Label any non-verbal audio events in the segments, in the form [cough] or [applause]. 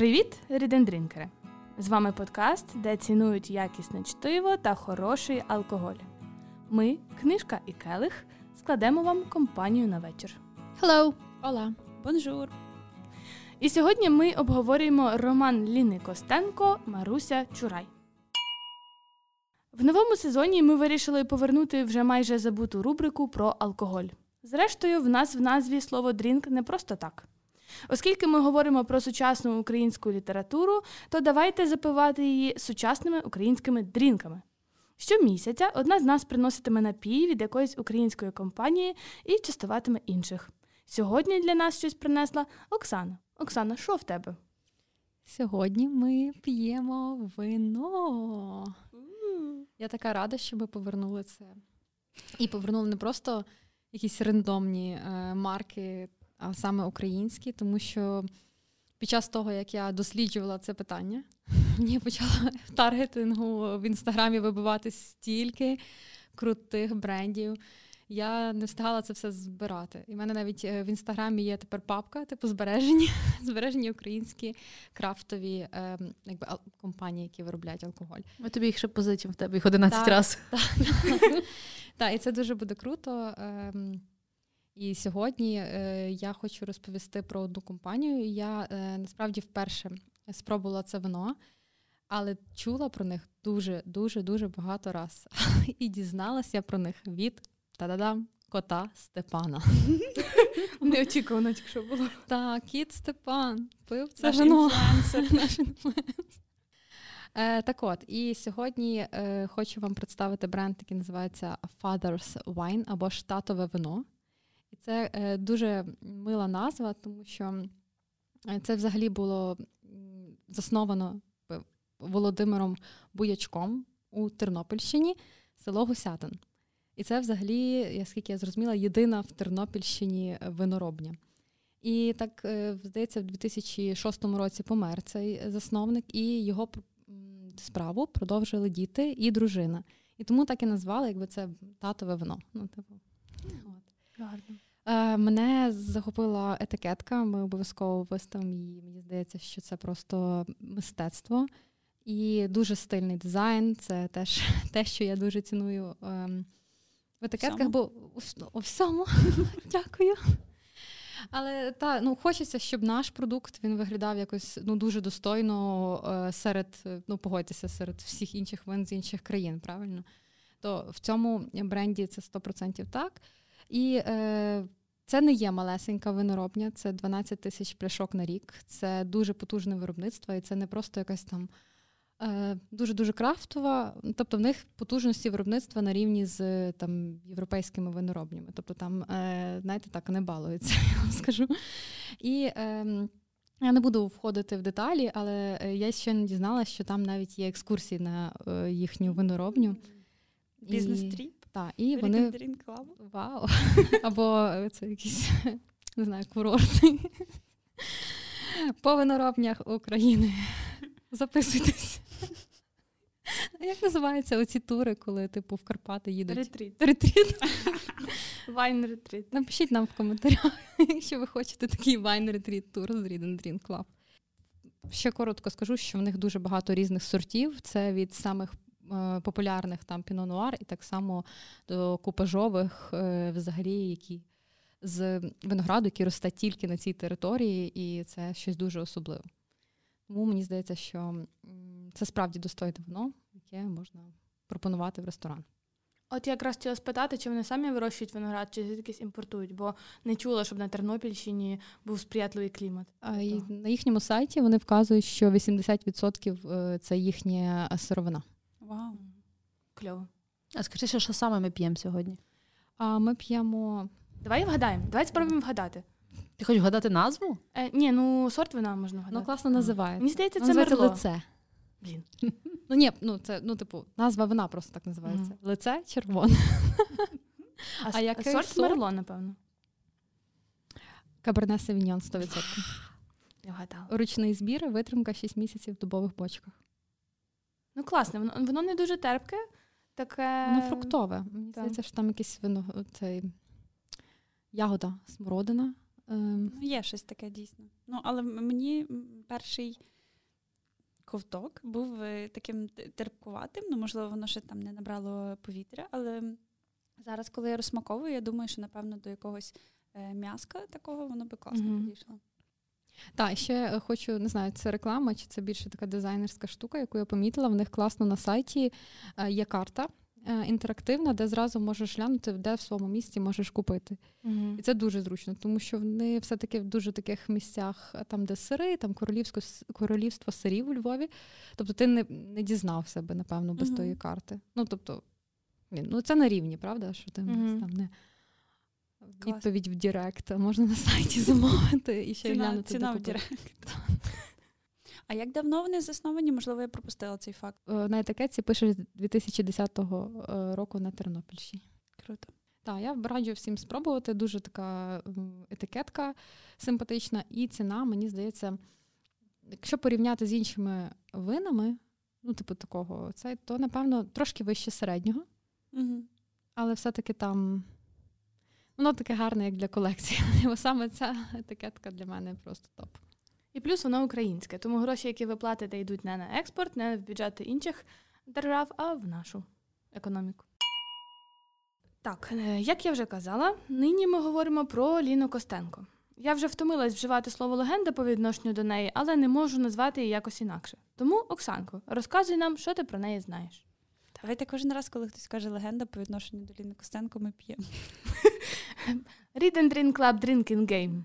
Привіт, Read and Drink ери! З вами подкаст, де цінують якісне чтиво та хороший алкоголь. Ми, книжка і келих, складемо вам компанію на вечір. Hello! Hola, bonjour! І сьогодні ми обговорюємо роман Ліни Костенко Маруся Чурай. В новому сезоні ми вирішили повернути вже майже забуту рубрику про алкоголь. Зрештою, в нас в назві слово drink не просто так. Оскільки ми говоримо про сучасну українську літературу, то давайте запивати її сучасними українськими дрінками. Щомісяця одна з нас приноситиме напій від якоїсь української компанії і частуватиме інших. Сьогодні для нас щось принесла Оксана. Оксана, що в тебе? Сьогодні ми п'ємо вино. Я така рада, що ми повернули це. І повернули не просто якісь рандомні е, марки, а саме українські, тому що під час того, як я досліджувала це питання, [laughs] мені почала в таргетингу в інстаграмі вибивати стільки крутих брендів. Я не встигала це все збирати. І в мене навіть е, в інстаграмі є тепер папка, типу збережені, [laughs] збережені українські крафтові е, якби, компанії, які виробляють алкоголь. Ми тобі їх ще позичимо в тебе їх 11 разів. [laughs] Так, і це дуже буде круто. Ем, і сьогодні е, я хочу розповісти про одну компанію. Я е, насправді вперше спробувала це вино, але чула про них дуже дуже дуже багато раз. [laughs] І дізналася про них від та-да-дам, кота Степана. [laughs] Неочікувано, що було. Так, кіт Степан пив це вино. [laughs] Наш інфлюенсер. Е, так от, і сьогодні е, хочу вам представити бренд, який називається Father's Wine або ж татове вино. Це е, дуже мила назва, тому що е, це взагалі було засновано е, Володимиром Буячком у Тернопільщині, село Гусятин. І це взагалі, наскільки я зрозуміла, єдина в Тернопільщині виноробня. І так, здається, в 2006 році помер цей засновник, і його справу продовжили діти і дружина. І тому так і назвали, якби це татове вино. Ну, типу. От. Гарно. Е, Мене захопила етикетка, ми обов'язково виставимо її. Мені здається, що це просто мистецтво і дуже стильний дизайн. Це теж [laughs] те, що я дуже ціную ем, в етикетках, бо у, у всьому. [laughs] Дякую. Але та ну хочеться, щоб наш продукт він виглядав якось ну дуже достойно е, серед ну погодьтеся серед всіх інших вин з інших країн, правильно? То в цьому бренді це 100% так. І е, це не є малесенька виноробня, це 12 тисяч пляшок на рік. Це дуже потужне виробництво, і це не просто якась там дуже дуже крафтова. Тобто в них потужності виробництва на рівні з там європейськими виноробнями. Тобто там, е, знаєте, так не балується, [laughs] я вам скажу. І е, я не буду входити в деталі, але е, я ще не дізналася, що там навіть є екскурсії на е, їхню виноробню. Business trip? Так, і вони... Вау! [laughs] Або це якісь, [laughs] не знаю, курорти. [laughs] По виноробнях України. Записуйтесь. Як називаються оці тури, коли типу в Карпати їдуть? Retreat. Retreat. Wine retreat. Напишіть нам в коментарях, якщо ви хочете такий wine retreat тур з and Drink Club. Ще коротко скажу, що в них дуже багато різних сортів. Це від самих е, популярних там піно-нуар і так само до купажових, е, взагалі, які з винограду, які росте тільки на цій території, і це щось дуже особливе. Тому мені здається, що це справді достойне вино, яке можна пропонувати в ресторан. От я якраз хотіла спитати, чи вони самі вирощують виноград, чи якийсь імпортують, бо не чула, щоб на Тернопільщині був сприятливий клімат. А і На їхньому сайті вони вказують, що 80% е, це їхня сировина. Вау, кльово. А скажи, що саме ми п'ємо сьогодні? А ми п'ємо. Давай вгадаємо. Давай спробуємо вгадати. Ти хочеш вгадати назву? Е, Ні, ну сорт вина можна вгадати. Ну, класно називається. Мені здається, це мерло. лице. Блін. [laughs] Ну ні, ну це ну, типу, назва вина просто так називається. Mm-hmm. Лице червоне. А, а який сорт, сорт мерло, напевно. Каберне Савіньон 100%. Я вгадала. Ручний збір, витримка 6 місяців в дубових бочках. Ну, класне, воно воно не дуже терпке, таке. Воно фруктове. Мені здається, що там якесь вино, цей ягода смородина Ем... Є щось таке дійсно. Ну, але мені перший ковток був е, таким терпкуватим. Ну, можливо, воно ще там не набрало повітря, але зараз, коли я розсмаковую, я думаю, що напевно до якогось е, м'яска такого воно би класно mm-hmm. підійшло. Так, ще е, хочу, не знаю, це реклама, чи це більше така дизайнерська штука, яку я помітила. В них класно на сайті є карта Е, інтерактивна, де зразу можеш глянути, де в своєму місті можеш купити. mm І це дуже зручно, тому що вони все-таки в дуже таких місцях, там, де сири, там королівсько, королівство сирів у Львові. Тобто ти не не дізнав себе, напевно, без mm тої карти. Ну, тобто, ну це на рівні, правда? Що ти mm там не відповідь в Директ, можна на сайті [laughs] замовити і ще ціна, глянути. Ціна в Директ. [laughs] А як давно вони засновані? Можливо, я пропустила цей факт. Е, на етикетці пише з 2010 е, року на Тернопільщині. Круто. Так, я раджу всім спробувати. Дуже така етикетка симпатична, і ціна, мені здається, якщо порівняти з іншими винами, ну, типу такого, це, то, напевно, трошки вище середнього. Угу. Але все-таки там воно таке гарне, як для колекції. [laughs] Бо саме ця етикетка для мене просто топ. І плюс воно українське, тому гроші, які ви платите, йдуть не на експорт, не в бюджети інших держав, а в нашу економіку. Так, е, як я вже казала, нині ми говоримо про Ліну Костенко. Я вже втомилась вживати слово легенда по відношенню до неї, але не можу назвати її якось інакше. Тому, Оксанко, розказуй нам, що ти про неї знаєш. Давайте кожен раз, коли хтось каже легенда по відношенню до Ліни Костенко, ми п'ємо. Read and Drink Club Drinking Game.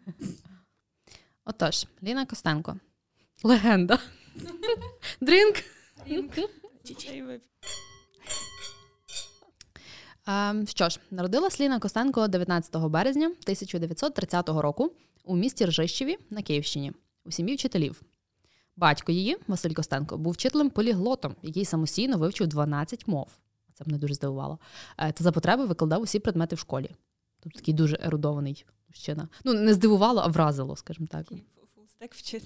Отож, Ліна Костенко. Легенда. [laughs] Дрінк. Ем, що ж, народилась Ліна Костенко 19 березня 1930 року у місті Ржищеві на Київщині у сім'ї вчителів. Батько її, Василь Костенко, був вчителем поліглотом, який самостійно вивчив 12 мов. Це мене дуже здивувало. Е, та за потреби викладав усі предмети в школі. Тобто такий дуже ерудований мужчина. Ну, не здивувало, а вразило, скажімо так. Фулстек. [laughs]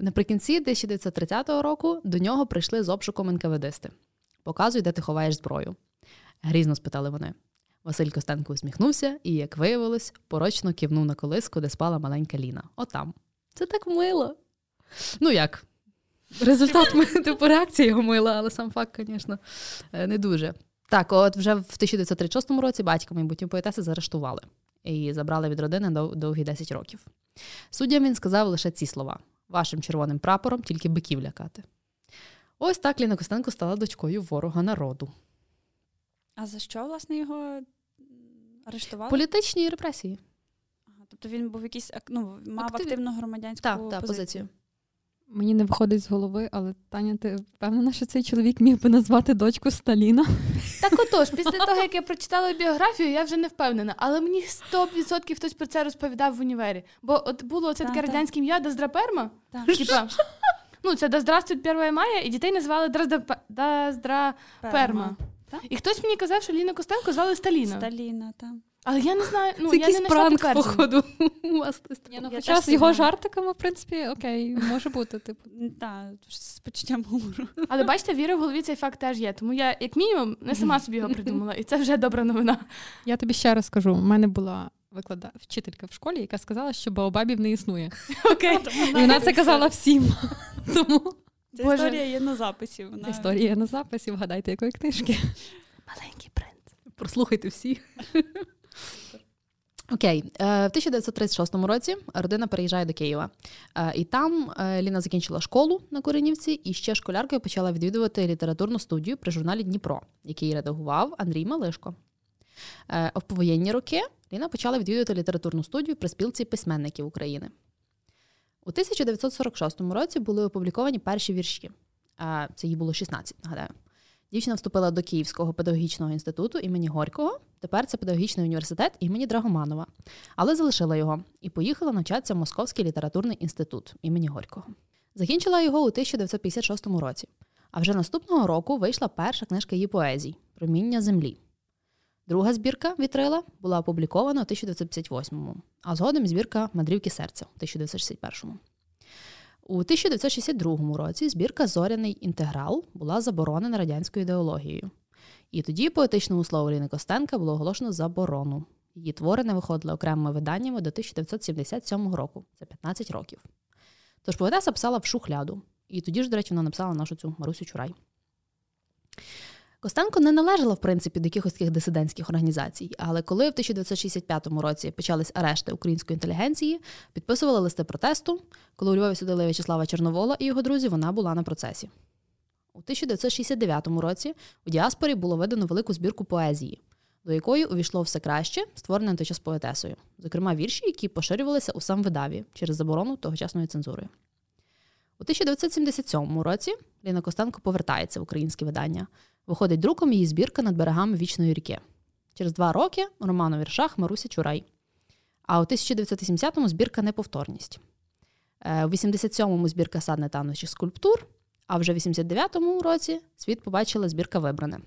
Наприкінці 1930 року до нього прийшли з обшуком НКВДисти. Показуй, де ти ховаєш зброю. Грізно спитали вони. Василь Костенко усміхнувся і, як виявилось, порочно кивнув на колиску, де спала маленька Ліна. Отам. Це так мило. Ну як? Результат [laughs] типу реакція його мила, але сам факт, звісно, е, не дуже. Так, от вже в 1936 році батька майбутньої поетеси заарештували і забрали від родини довгі 10 років. Суддям він сказав лише ці слова: вашим червоним прапором тільки биків лякати. Ось так Ліна Костенко стала дочкою ворога народу. А за що, власне, його арештували? Політичні репресії. Тобто він був якийсь ну, мав Актив... активну громадянську так, позицію. Так, позицію. Мені не виходить з голови, але Таня, ти впевнена, що цей чоловік міг би назвати дочку Сталіна? Так отож, після того, як я прочитала біографію, я вже не впевнена. Але мені 100% хтось про це розповідав в універі. Бо от було це таке радянське ім'я Доздраперма. Типа, ну, це Доздравствуй 1 мая, і дітей називали Доздраперма. І хтось мені казав, що Ліна Костенко звали Сталіна. Сталіна, так. Але я не знаю, ну Це я не пранк, походу. [laughs] У вас Ні, ну, Хоча з його жартиками, в принципі, окей, може бути, типу. Так, з почуттям гумору. Але бачите, віра в голові цей факт теж є. Тому я, як мінімум, не сама собі його придумала, і це вже добра новина. Я тобі ще раз скажу: у мене була виклада вчителька в школі, яка сказала, що Баобабів не існує. Окей. [laughs] І вона це казала всім. [laughs] Тому Ця Боже. історія є на записі. Вона... Ця історія є на записі, вгадайте, якої книжки. Маленький принц. Прослухайте всі. Окей, е, в 1936 році родина переїжджає до Києва, е, і там е, Ліна закінчила школу на Коренівці і ще школяркою почала відвідувати літературну студію при журналі Дніпро, який редагував Андрій Малишко. В повоєнні роки Ліна почала відвідувати літературну студію при спілці письменників України. У 1946 році були опубліковані перші вірші. Це їй було 16, нагадаю. Дівчина вступила до Київського педагогічного інституту імені Горького. Тепер це педагогічний університет імені Драгоманова, але залишила його і поїхала навчатися в Московський літературний інститут імені Горького. Закінчила його у 1956 році. А вже наступного року вийшла перша книжка її поезій Проміння землі. Друга збірка Вітрила була опублікована у 1958-му, а згодом збірка Мандрівки серця у 1961-му. У 1962 році збірка Зоряний інтеграл була заборонена радянською ідеологією. І тоді поетичному слову Ліни Костенка було оголошено заборону. Її твори не виходили окремими виданнями до 1977 року, це 15 років. Тож поетеса писала в шухляду, і тоді ж, до речі, вона написала нашу цю Марусю Чурай. Костенко не належала, в принципі, до якихось таких дисидентських організацій, але коли в 1965 році почались арешти української інтелігенції, підписували листи протесту. Коли у Львові судили В'ячеслава Чорновола і його друзів, вона була на процесі. У 1969 році у діаспорі було видано велику збірку поезії, до якої увійшло все краще, створене той час поетесою, зокрема вірші, які поширювалися у сам видаві через заборону тогочасної цензури. У 1977 році Ліна Костенко повертається в українське видання. Виходить друком її збірка над берегами Вічної ріки. Через два роки роман у віршах Маруся Чурай. А у 1970-му збірка Неповторність. Е, у 87-му збірка сад нетановчих скульптур, а вже в 89-му році світ побачила збірка Вибране.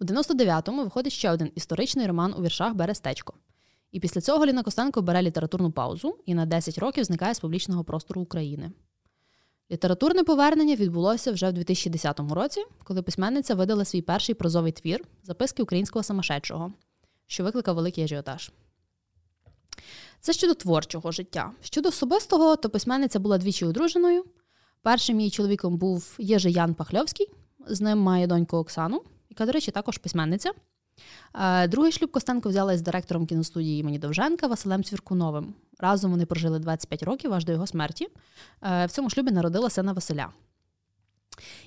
У 99-му виходить ще один історичний роман у віршах Берестечко. І після цього Ліна Костенко бере літературну паузу і на 10 років зникає з публічного простору України. Літературне повернення відбулося вже в 2010 році, коли письменниця видала свій перший прозовий твір записки українського самошедшого, що викликав великий ажіотаж. Це щодо творчого життя. Щодо особистого, то письменниця була двічі одруженою. Першим її чоловіком був Єжи Ян Пахльовський, з ним має доньку Оксану, яка, до речі, також письменниця. Е, другий шлюб Костенко взяла із директором кіностудії імені Довженка Василем Цвіркуновим. Разом вони прожили 25 років аж до його смерті. Е, в цьому шлюбі народила сина Василя.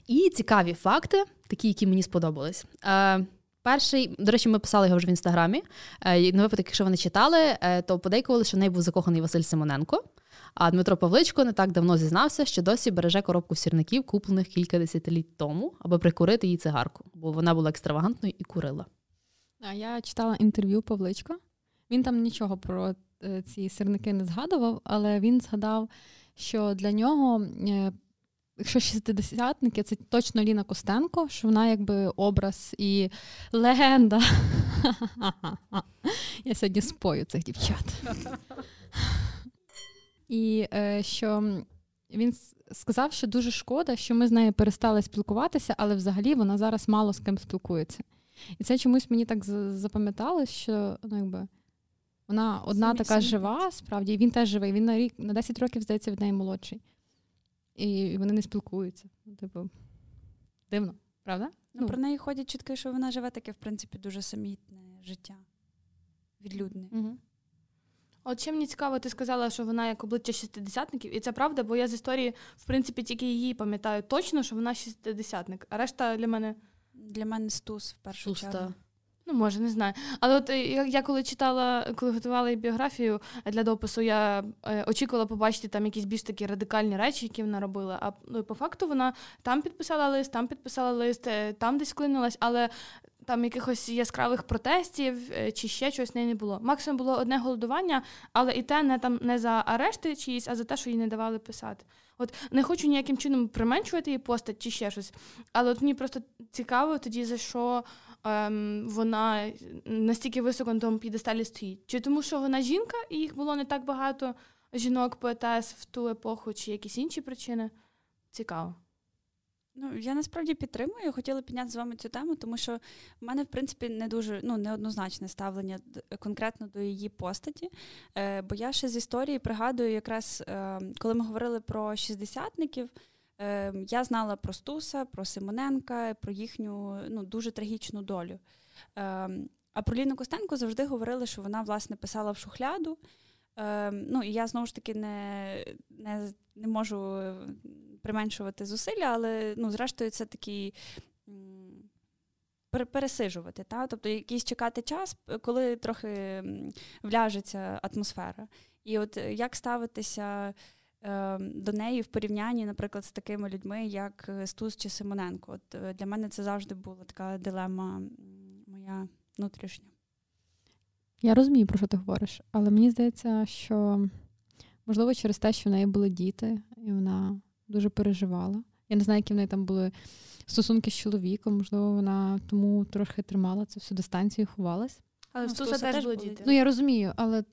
І цікаві факти, такі, які мені сподобались. Е, перший, до речі, ми писали його вже в інстаграмі. На випадок, якщо вони читали, то подейкували, що в неї був закоханий Василь Симоненко. А Дмитро Павличко не так давно зізнався, що досі береже коробку сірників, куплених кілька десятиліть тому, аби прикурити її цигарку, бо вона була екстравагантною і курила. А я читала інтерв'ю Павличка. Він там нічого про е, ці сирники не згадував, але він згадав, що для нього, е, якщо шістдесятники, це точно Ліна Костенко, що вона якби образ і легенда. [laughs] Я сьогодні спою цих дівчат. І е, що він сказав, що дуже шкода, що ми з нею перестали спілкуватися, але взагалі вона зараз мало з ким спілкується. І це чомусь мені так запам'яталось, що ну, якби, вона одна така жива, справді, і він теж живий. Він на рік на 10 років, здається, від неї молодший. І вони не спілкуються. Ну, типу, дивно, правда? Ну, ну, Про неї ходять чутки, що вона живе таке, в принципі, дуже самітне життя. Відлюдне. Угу. От ще мені цікаво, ти сказала, що вона як обличчя шістидесятників, і це правда, бо я з історії, в принципі, тільки її пам'ятаю точно, що вона шістидесятник, а решта для мене для мене стус в першу Суста. чергу. Ну, може, не знаю. Але от е, я, коли читала, коли готувала біографію для допису, я е, очікувала побачити там якісь більш такі радикальні речі, які вона робила. А ну, по факту вона там підписала лист, там підписала лист, е, там десь вклинилась, але там якихось яскравих протестів е, чи ще щось не було. Максимум було одне голодування, але і те не там не за арешти чиїсь, а за те, що їй не давали писати. От не хочу ніяким чином применшувати її постать чи ще щось. Але от мені просто цікаво тоді, за що ем, вона настільки високо на тому підесталі стоїть. Чи тому, що вона жінка, і їх було не так багато жінок поетес в ту епоху, чи якісь інші причини? Цікаво. Ну, я насправді підтримую. Хотіла підняти з вами цю тему, тому що в мене, в принципі, не дуже ну, неоднозначне ставлення конкретно до її постаті. Е, Бо я ще з історії пригадую, якраз е, коли ми говорили про шістдесятників, я знала про Стуса, про Симоненка, про їхню ну, дуже трагічну долю. Е, А про Ліну Костенко завжди говорили, що вона власне писала в шухляду. Е, ну, І я знову ж таки не, не, не можу применшувати зусилля, але ну, зрештою це такий. Пересижувати, та? тобто якийсь чекати час, коли трохи вляжеться атмосфера. І от як ставитися е, до неї в порівнянні, наприклад, з такими людьми, як Стус чи Симоненко? От е, Для мене це завжди була така дилема моя внутрішня. Я розумію, про що ти говориш, але мені здається, що можливо через те, що в неї були діти, і вона дуже переживала. Я не знаю, які в неї там були стосунки з чоловіком, можливо, вона тому трохи тримала це всю дистанцію і ховалась. Але ну, в Стуса теж були діти. Ну, я розумію, але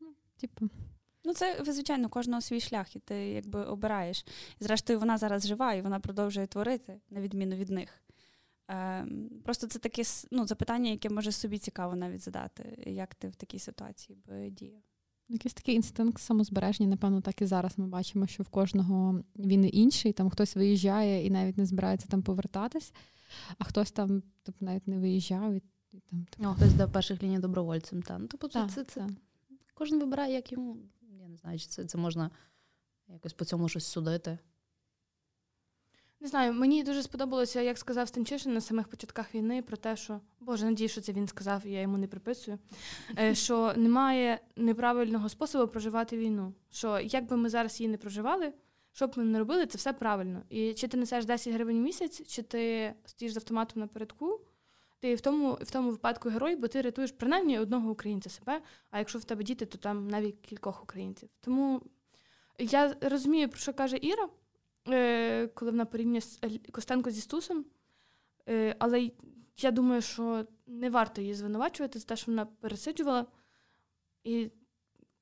ну, типу. Ну, це, звичайно, кожного свій шлях, і ти якби обираєш. І зрештою, вона зараз жива і вона продовжує творити, на відміну від них. Е, Просто це таке ну, запитання, яке може собі цікаво навіть задати, як ти в такій ситуації би діяв. Якийсь такий інстинкт самозбереження, напевно, так і зараз ми бачимо, що в кожного він інший, там хтось виїжджає і навіть не збирається там повертатись, а хтось там тобто, навіть не виїжджав. І, і там, тобто... О, Хтось до перших ліній добровольцем. Та. Ну, тобто, так, це, це, Кожен вибирає, як йому. Не знаю, чи це, це можна якось по цьому щось судити. Не знаю, мені дуже сподобалося, як сказав Станчишин на самих початках війни про те, що Боже, надію, що це він сказав, я йому не приписую. Е, [laughs] що немає неправильного способу проживати війну. Що як би ми зараз її не проживали, що б ми не робили, це все правильно. І чи ти несеш 10 гривень в місяць, чи ти стоїш з автоматом напередку, ти в тому в тому випадку герой, бо ти рятуєш принаймні одного українця себе. А якщо в тебе діти, то там навіть кількох українців. Тому я розумію, про що каже Іра. Е, коли вона порівнює Костенко зі Стусом. Е, але я думаю, що не варто її звинувачувати за те, що вона пересиджувала. І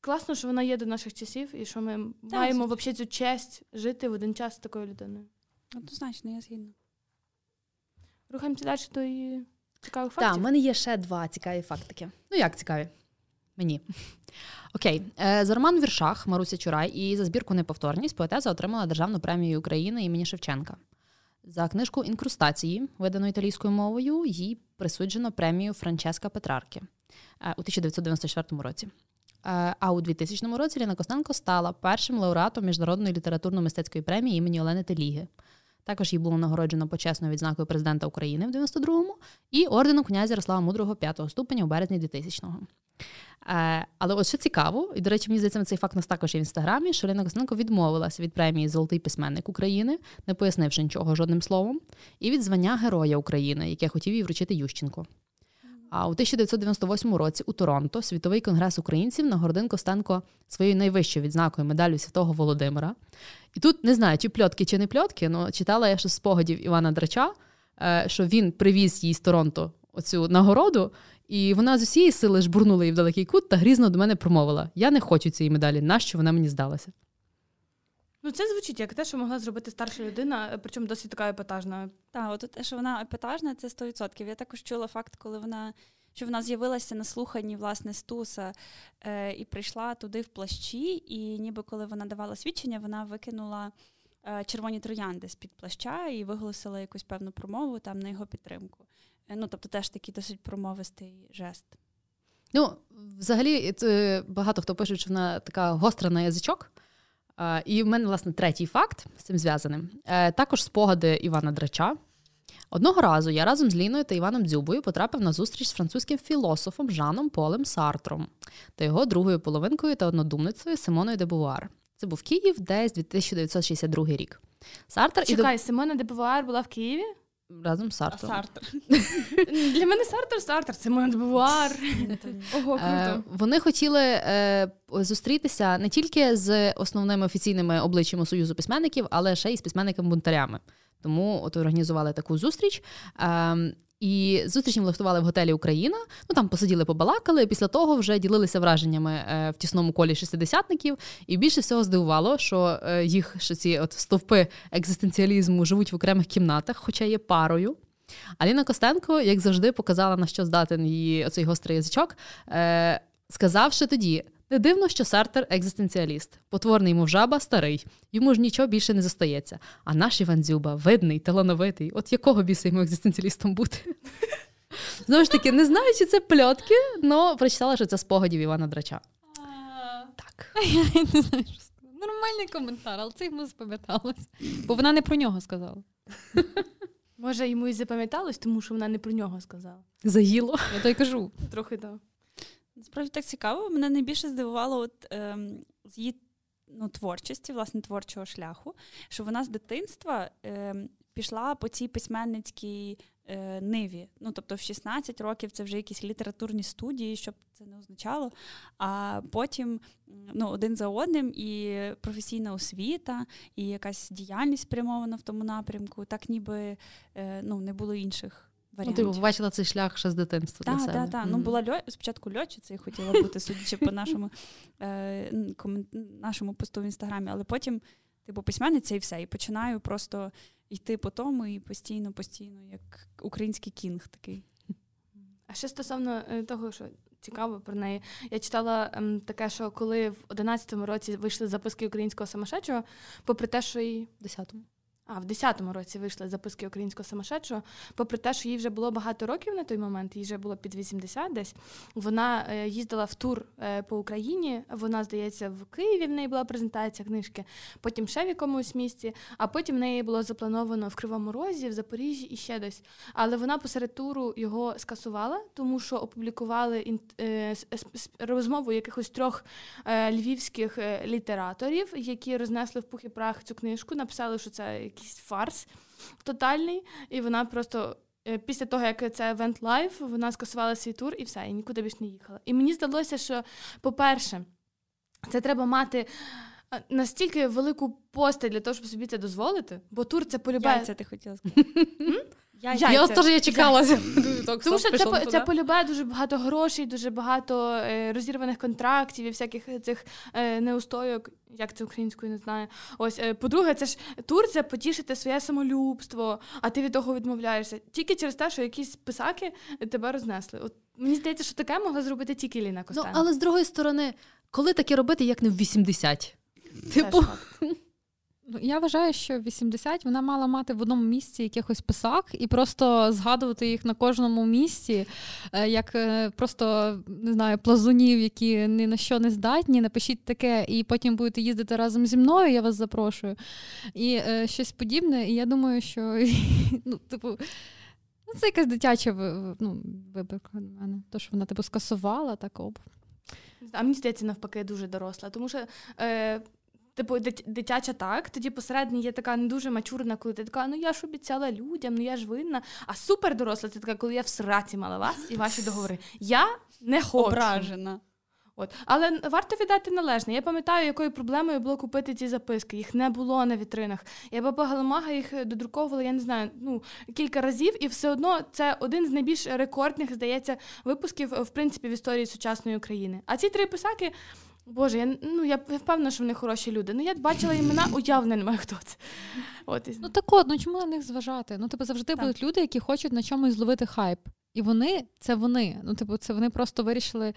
класно, що вона є до наших часів, і що ми так, маємо взагалі цю честь жити в один час з такою людиною. Однозначно, я згідна. Рухаємося далі до її цікавих фактів. Так, в мене є ще два цікаві фактики. Ну, як цікаві? Мені. [laughs] Окей, е, за роман Віршах Маруся Чурай і за збірку Неповторність поетеза отримала Державну премію України імені Шевченка. За книжку Інкрустації, видану італійською мовою, їй присуджено премію Франческа Петрарки е, у 1994 році. Е, а у 2000 році Ліна Костенко стала першим лауреатом міжнародної літературно-мистецької премії імені Олени Теліги. Також їй було нагороджено почесною відзнакою президента України в 92-му і орденом князя Ярослава Мудрого 5-го ступеня у березні 2000-го. Е, але от що цікаво, і, до речі, мені здається, цей факт у нас також є в інстаграмі, що Ліна Костенко відмовилася від премії Золотий письменник України, не пояснивши нічого жодним словом, і від звання Героя України, яке хотів їй вручити Ющенко. А у 1998 році у Торонто світовий конгрес українців нагородив Костенко своєю найвищою відзнакою медаллю Святого Володимира. І тут не знаю, чи пльотки, чи не пльотки, але читала я що з спогадів Івана Драча, е, що він привіз їй з Торонто оцю нагороду, і вона з усієї сили жбурнула її в далекий кут та грізно до мене промовила: Я не хочу цієї медалі, нащо вона мені здалася? Ну, це звучить як те, що могла зробити старша людина, причому досить така епатажна. Так, от те, що вона епатажна, це 100%. Я також чула факт, коли вона що вона з'явилася на слуханні власне Стуса е, і прийшла туди в плащі, і ніби коли вона давала свідчення, вона викинула е, червоні троянди з під плаща і виголосила якусь певну промову там на його підтримку. Е, ну, тобто, теж такий досить промовистий жест. Ну, взагалі, це багато хто пише, що вона така гостра на язичок. І в мене, власне, третій факт з цим зв'язаним. Е, також спогади Івана Драча. Одного разу я разом з Ліною та Іваном Дзюбою потрапив на зустріч з французьким філософом Жаном Полем Сартром та його другою половинкою та однодумницею Симоною де Бувар. Це був Київ десь 1962 рік. Сартр Чекай, і... Симона де Бувар була в Києві? Разом з Сартром. Сартр. Для мене Сартр Сартр, це Монтбуар. Ого, е, круто. Вони хотіли е, зустрітися не тільки з основними офіційними обличчями Союзу письменників, але ще й з письменниками-бунтарями. Тому от організували таку зустріч. І зустріч влаштували в готелі Україна. Ну там посиділи, побалакали. Після того вже ділилися враженнями е, в тісному колі шестидесятників. І більше всього здивувало, що е, їх що ці от стовпи екзистенціалізму живуть в окремих кімнатах, хоча є парою. Аліна Костенко, як завжди, показала на що здатен її оцей гострий язичок, е, сказавши тоді: не дивно, що Сартер екзистенціаліст, потворний мовжаба старий, йому ж нічого більше не застається. А наш Іван Дзюба видний, талановитий. От якого біса йому екзистенціалістом бути? [laughs] Знову ж таки, не знаю, чи це пльотки, але прочитала, що це спогадів Івана Драча. Так. [laughs] Я не знаю, що сказати. Нормальний коментар, але це йому запам'яталось. Бо вона не про нього сказала. Може, йому і запам'яталось, тому що вона не про нього сказала. Заїло. Я то й кажу. Трохи так. Насправді так цікаво. Мене найбільше здивувало от, ем, з її ну, творчості, власне, творчого шляху, що вона з дитинства ем, пішла по цій письменницькій е, ниві. Ну, тобто, в 16 років це вже якісь літературні студії, щоб це не означало. А потім ну, один за одним і професійна освіта, і якась діяльність спрямована в тому напрямку, так ніби е, ну, не було інших варіантів. Ну, ти побачила цей шлях ще з дитинства. Так. Так, так. Ну, була льо... спочатку льотчиця і хотіла бути, судячи по нашому е, нашому посту в інстаграмі, але потім типу, письменниця і все. І починаю просто йти по тому і постійно, постійно, як український кінг такий. А ще стосовно е, того, що цікаво про неї, я читала ем, таке, що коли в 11-му році вийшли записки українського самошедшого, попри те, що В 10-му. А, в 10-му році вийшли записки українського самошедшого. Попри те, що їй вже було багато років на той момент, їй вже було під 80 десь. Вона е, їздила в тур е, по Україні. Вона, здається, в Києві в неї була презентація книжки, потім ще в якомусь місці, а потім в неї було заплановано в Кривому Розі, в Запоріжжі і ще десь. Але вона посеред туру його скасувала, тому що опублікували е, розмову якихось трьох львівських літераторів, які рознесли в пух і прах цю книжку, написали, що це якийсь фарс тотальний, і вона просто. е, Після того, як це event live, вона скасувала свій тур і все, і нікуди більше не їхала. І мені здалося, що, по-перше, це треба мати е, настільки велику постать для того, щоб собі це дозволити, бо тур це полюбає. Яйця ти хотіла [laughs] сказати. Яйця. Я от теж я чекала. [laughs] Тому що це, це полюбає дуже багато грошей, дуже багато е, розірваних контрактів і всяких цих е, неустойок, як це українською не знаю. Ось, е, по-друге, це ж тур це потішити своє самолюбство, а ти від того відмовляєшся. Тільки через те, що якісь писаки тебе рознесли. От мені здається, що таке могла зробити тільки Ліна Ну, але з другої сторони, коли таке робити, як не в 80? Теж Типу. Ну, [laughs] я вважаю, що 80 вона мала мати в одному місці якихось писак і просто згадувати їх на кожному місці, е, як е, просто не знаю, плазунів, які ні на що не здатні. Напишіть таке, і потім будете їздити разом зі мною. Я вас запрошую. І е, щось подібне. І я думаю, що [laughs] ну, типу. Ну, це якась дитяча ну, вибірка до мене. То, що вона типу скасувала, так об. А мені здається, навпаки, дуже доросла. Тому що, е, типу, дитяча так, тоді посередині є така не дуже мачурна, коли ти така, ну я ж обіцяла людям, ну я ж винна. А супер доросла це така, коли я в сраці мала вас і ваші договори. Я не хочу. Ображена. От. Але варто віддати належне. Я пам'ятаю, якою проблемою було купити ці записки. Їх не було на вітринах. Я баба Галамага їх додруковувала, я не знаю, ну кілька разів, і все одно це один з найбільш рекордних, здається, випусків в принципі в історії сучасної України. А ці три писаки. Боже, я ну я впевнена, що вони хороші люди. Ну я бачила імена, уявлення немає, хто це. От Ну так от, ну чому на них зважати? Ну, типу, завжди Так. будуть люди, які хочуть на чомусь зловити хайп. І вони це вони. Ну, типу, це вони просто вирішили.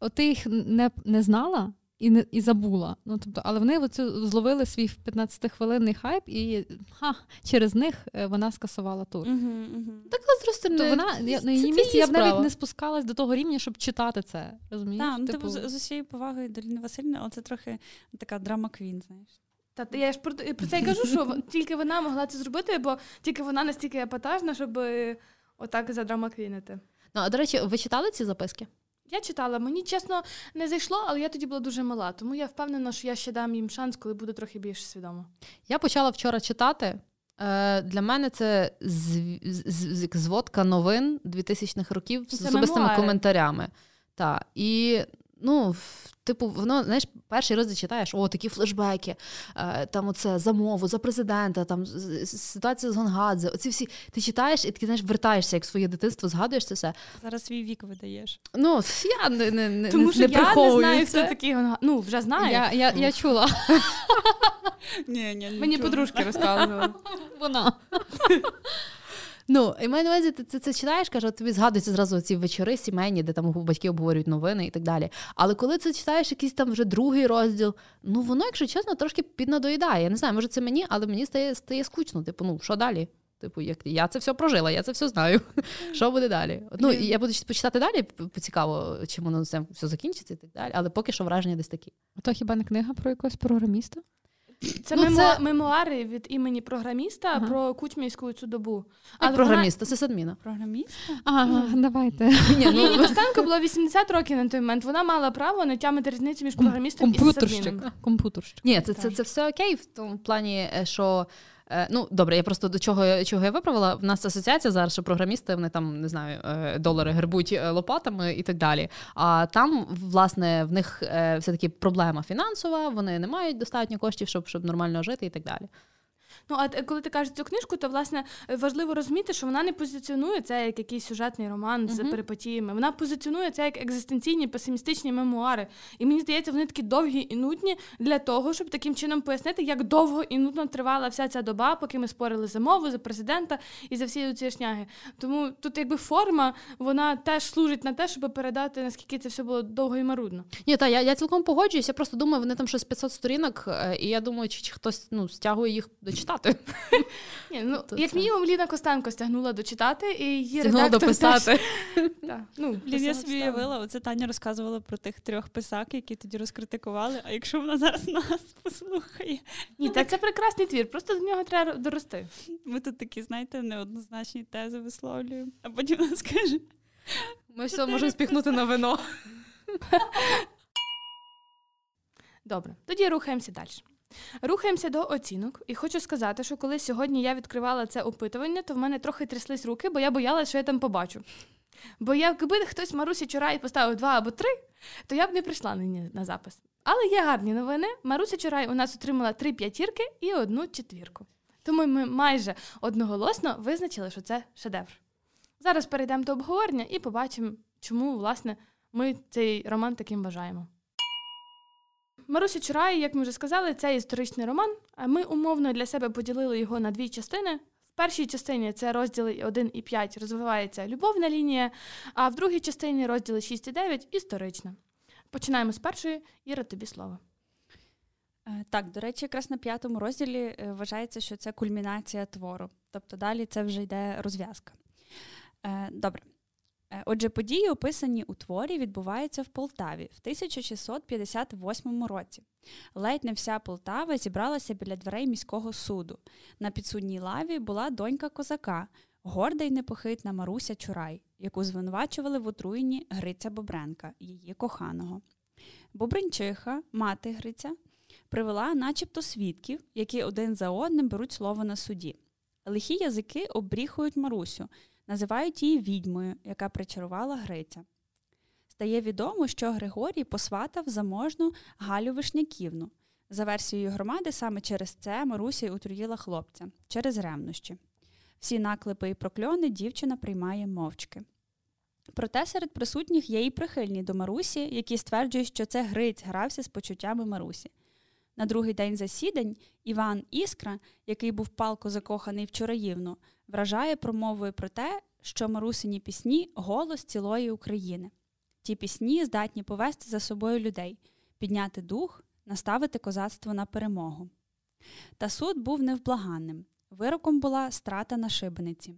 От ти їх не, не знала і не і забула. Ну, тобто, але вони оцю зловили свій 15-хвилинний хайп, і ха, через них е, вона скасувала тур. Угу, угу. так але з другої То вона я, на її це місці я б навіть не спускалась до того рівня, щоб читати це. Розумієш? Так, ну, типу, з, з усією повагою до Ліни Васильівни, але це трохи така драма квін, знаєш. Та я ж про, про це й кажу, що тільки вона могла це зробити, бо тільки вона настільки епатажна, щоб е, отак задрамаквінити. Ну, а до речі, ви читали ці записки? Я читала, мені чесно не зайшло, але я тоді була дуже мала, тому я впевнена, що я ще дам їм шанс, коли буду трохи більш свідома. Я почала вчора читати. Е, Для мене це зводка новин 2000-х років з особистими мемуари. коментарями. Та. І, ну, типу, воно, знаєш, перший раз читаєш, о, такі флешбеки, е, там оце замову за президента, там ситуація з Гонгадзе. Оці всі ти читаєш і ти знаєш, вертаєшся як своє дитинство, згадуєш це все. Зараз свій вік видаєш. Ну, я не, не, не, Тому не, що не я не приховую знаю, це. хто такий Гонга. Ну, вже знаю. Я, я, я чула. Ні, ні, Мені подружки розказували. Вона. [laughs] Ну, і маю на увазі, ти це, це читаєш, каже, тобі згадуються зразу ці вечори сімейні, де там батьки обговорюють новини і так далі. Але коли це читаєш якийсь там вже другий розділ, ну воно, якщо чесно, трошки піднадоїдає. Я не знаю, може це мені, але мені стає, стає скучно. Типу, ну що далі? Типу, як я це все прожила, я це все знаю. [laughs] Що буде далі? Ну, і я буду почитати далі, поцікаво, чим воно все закінчиться і так далі. Але поки що враження десь такі. А То хіба не книга про якогось програміста? Це, Ну, мемо- це- мемуари від імені програміста Ага. про кучмівську цю добу. Як програміста, сисадміна. Програміст? Ага, давайте. Ні, Ні, ну, Костенко було 80 років на той момент. Вона мала право не тямити різницю між програмістом і садміном. Комп'ютерщик. Ні, це, це, це все окей в тому плані, е, що. Е, Ну, добре, я просто до чого, чого я виправила. В нас асоціація зараз, що програмісти вони там не знаю, е, долари грибуть е, лопатами і так далі. А там, власне, в них е, все-таки проблема фінансова, вони не мають достатньо коштів, щоб, щоб нормально жити і так далі. Ну, а коли ти кажеш цю книжку, то власне важливо розуміти, що вона не позиціонує це як якийсь сюжетний роман з uh-huh. перипетіями. Вона позиціонує це як екзистенційні песимістичні мемуари. І мені здається, вони такі довгі і нудні для того, щоб таким чином пояснити, як довго і нудно тривала вся ця доба, поки ми спорили за мову, за президента і за всі ці шняги. Тому тут, якби форма, вона теж служить на те, щоб передати наскільки це все було довго і марудно. Ні, та я я цілком погоджуюсь. Я просто думаю, вони там щось 500 сторінок, е, і я думаю, чи, чи хтось ну стягує їх дочитати. [laughs] Ні, ну як мінімум Ліна Костенко стягнула дочитати і її Стягнула дописати. [laughs] Ну, я собі уявила, оце Таня розказувала про тих трьох писак, які тоді розкритикували. А якщо вона зараз нас послухає, ні, так це прекрасний твір, просто до нього треба дорости. Ми тут такі, знаєте, неоднозначні тези висловлюємо, а потім вона скаже. Ми все можемо спіхнути на вино. Добре, тоді рухаємося далі. Рухаємося до оцінок, і хочу сказати, що коли сьогодні я відкривала це опитування, то в мене трохи тряслись руки, бо я боялася, що я там побачу. Бо якби хтось Марусі Чурай поставив два або три, то я б не прийшла нині на запис. Але є гарні новини. Маруся Чурай у нас отримала три п'ятірки і одну четвірку. Тому ми майже одноголосно визначили, що це шедевр. Зараз перейдемо до обговорення і побачимо, чому, власне, ми цей роман таким вважаємо. Маруся Чурай, як ми вже сказали, це історичний роман. Ми умовно для себе поділили його на дві частини. В першій частині це розділи 1 і 5 розвивається любовна лінія, а в другій частині розділи 6 і 9 історична. Починаємо з першої. Іра, тобі слово. Е, так, до речі, якраз на п'ятому розділі е, вважається, що це кульмінація твору. Тобто далі це вже йде розв'язка. Е, добре. Е, отже, події, описані у творі, відбуваються в Полтаві в 1658 році. Ледь не вся Полтава зібралася біля дверей міського суду. На підсудній лаві була донька козака, горда й непохитна Маруся Чурай, яку звинувачували в отруєнні Гриця Бобренка, її коханого. Бобринчиха, мати Гриця, привела начебто свідків, які один за одним беруть слово на суді. Лихі язики обріхують Марусю називають її відьмою, яка причарувала Гриця. Стає відомо, що Григорій посватав заможну Галю Вишняківну. За версією громади, саме через це Маруся й отруїла хлопця через ревнощі. Всі наклепи і прокльони дівчина приймає мовчки. Проте серед присутніх є і прихильні до Марусі, які стверджують, що це Гриць грався з почуттями Марусі. На другий день засідань Іван Іскра, який був палко закоханий в Чураївну, вражає промовою про те, що марусині пісні голос цілої України. Ті пісні здатні повести за собою людей, підняти дух, наставити козацтво на перемогу. Та суд був невблаганним. Вироком була страта на шибениці.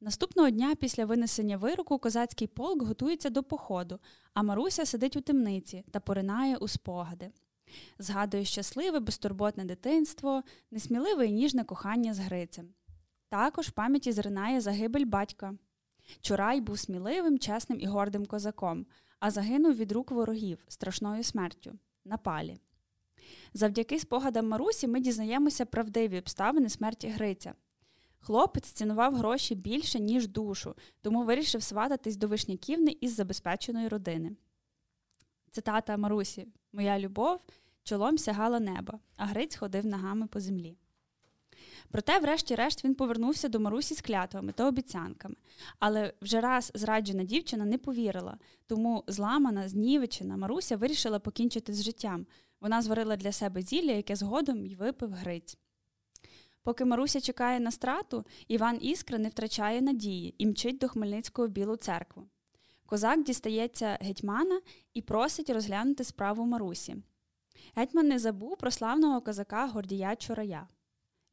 Наступного дня після винесення вироку козацький полк готується до походу, а Маруся сидить у темниці та поринає у спогади. Згадує щасливе, безтурботне дитинство, несміливе і ніжне кохання з Грицем. Також в пам'яті зринає загибель батька. Чурай був сміливим, чесним і гордим козаком, а загинув від рук ворогів страшною смертю на палі. Завдяки спогадам Марусі ми дізнаємося правдиві обставини смерті Гриця. Хлопець цінував гроші більше, ніж душу, тому вирішив свататись до Вишняківни із забезпеченої родини. Цитата Марусі Моя любов чолом сягала неба, а Гриць ходив ногами по землі. Проте, врешті-решт, він повернувся до Марусі з клятвами та обіцянками. Але вже раз зраджена дівчина не повірила, тому зламана, знівечена Маруся вирішила покінчити з життям. Вона зварила для себе зілля, яке згодом й випив Гриць. Поки Маруся чекає на страту, Іван Іскра не втрачає надії і мчить до Хмельницького Білу церкву. Козак дістається гетьмана і просить розглянути справу Марусі. Гетьман не забув про славного козака Гордія Чурая.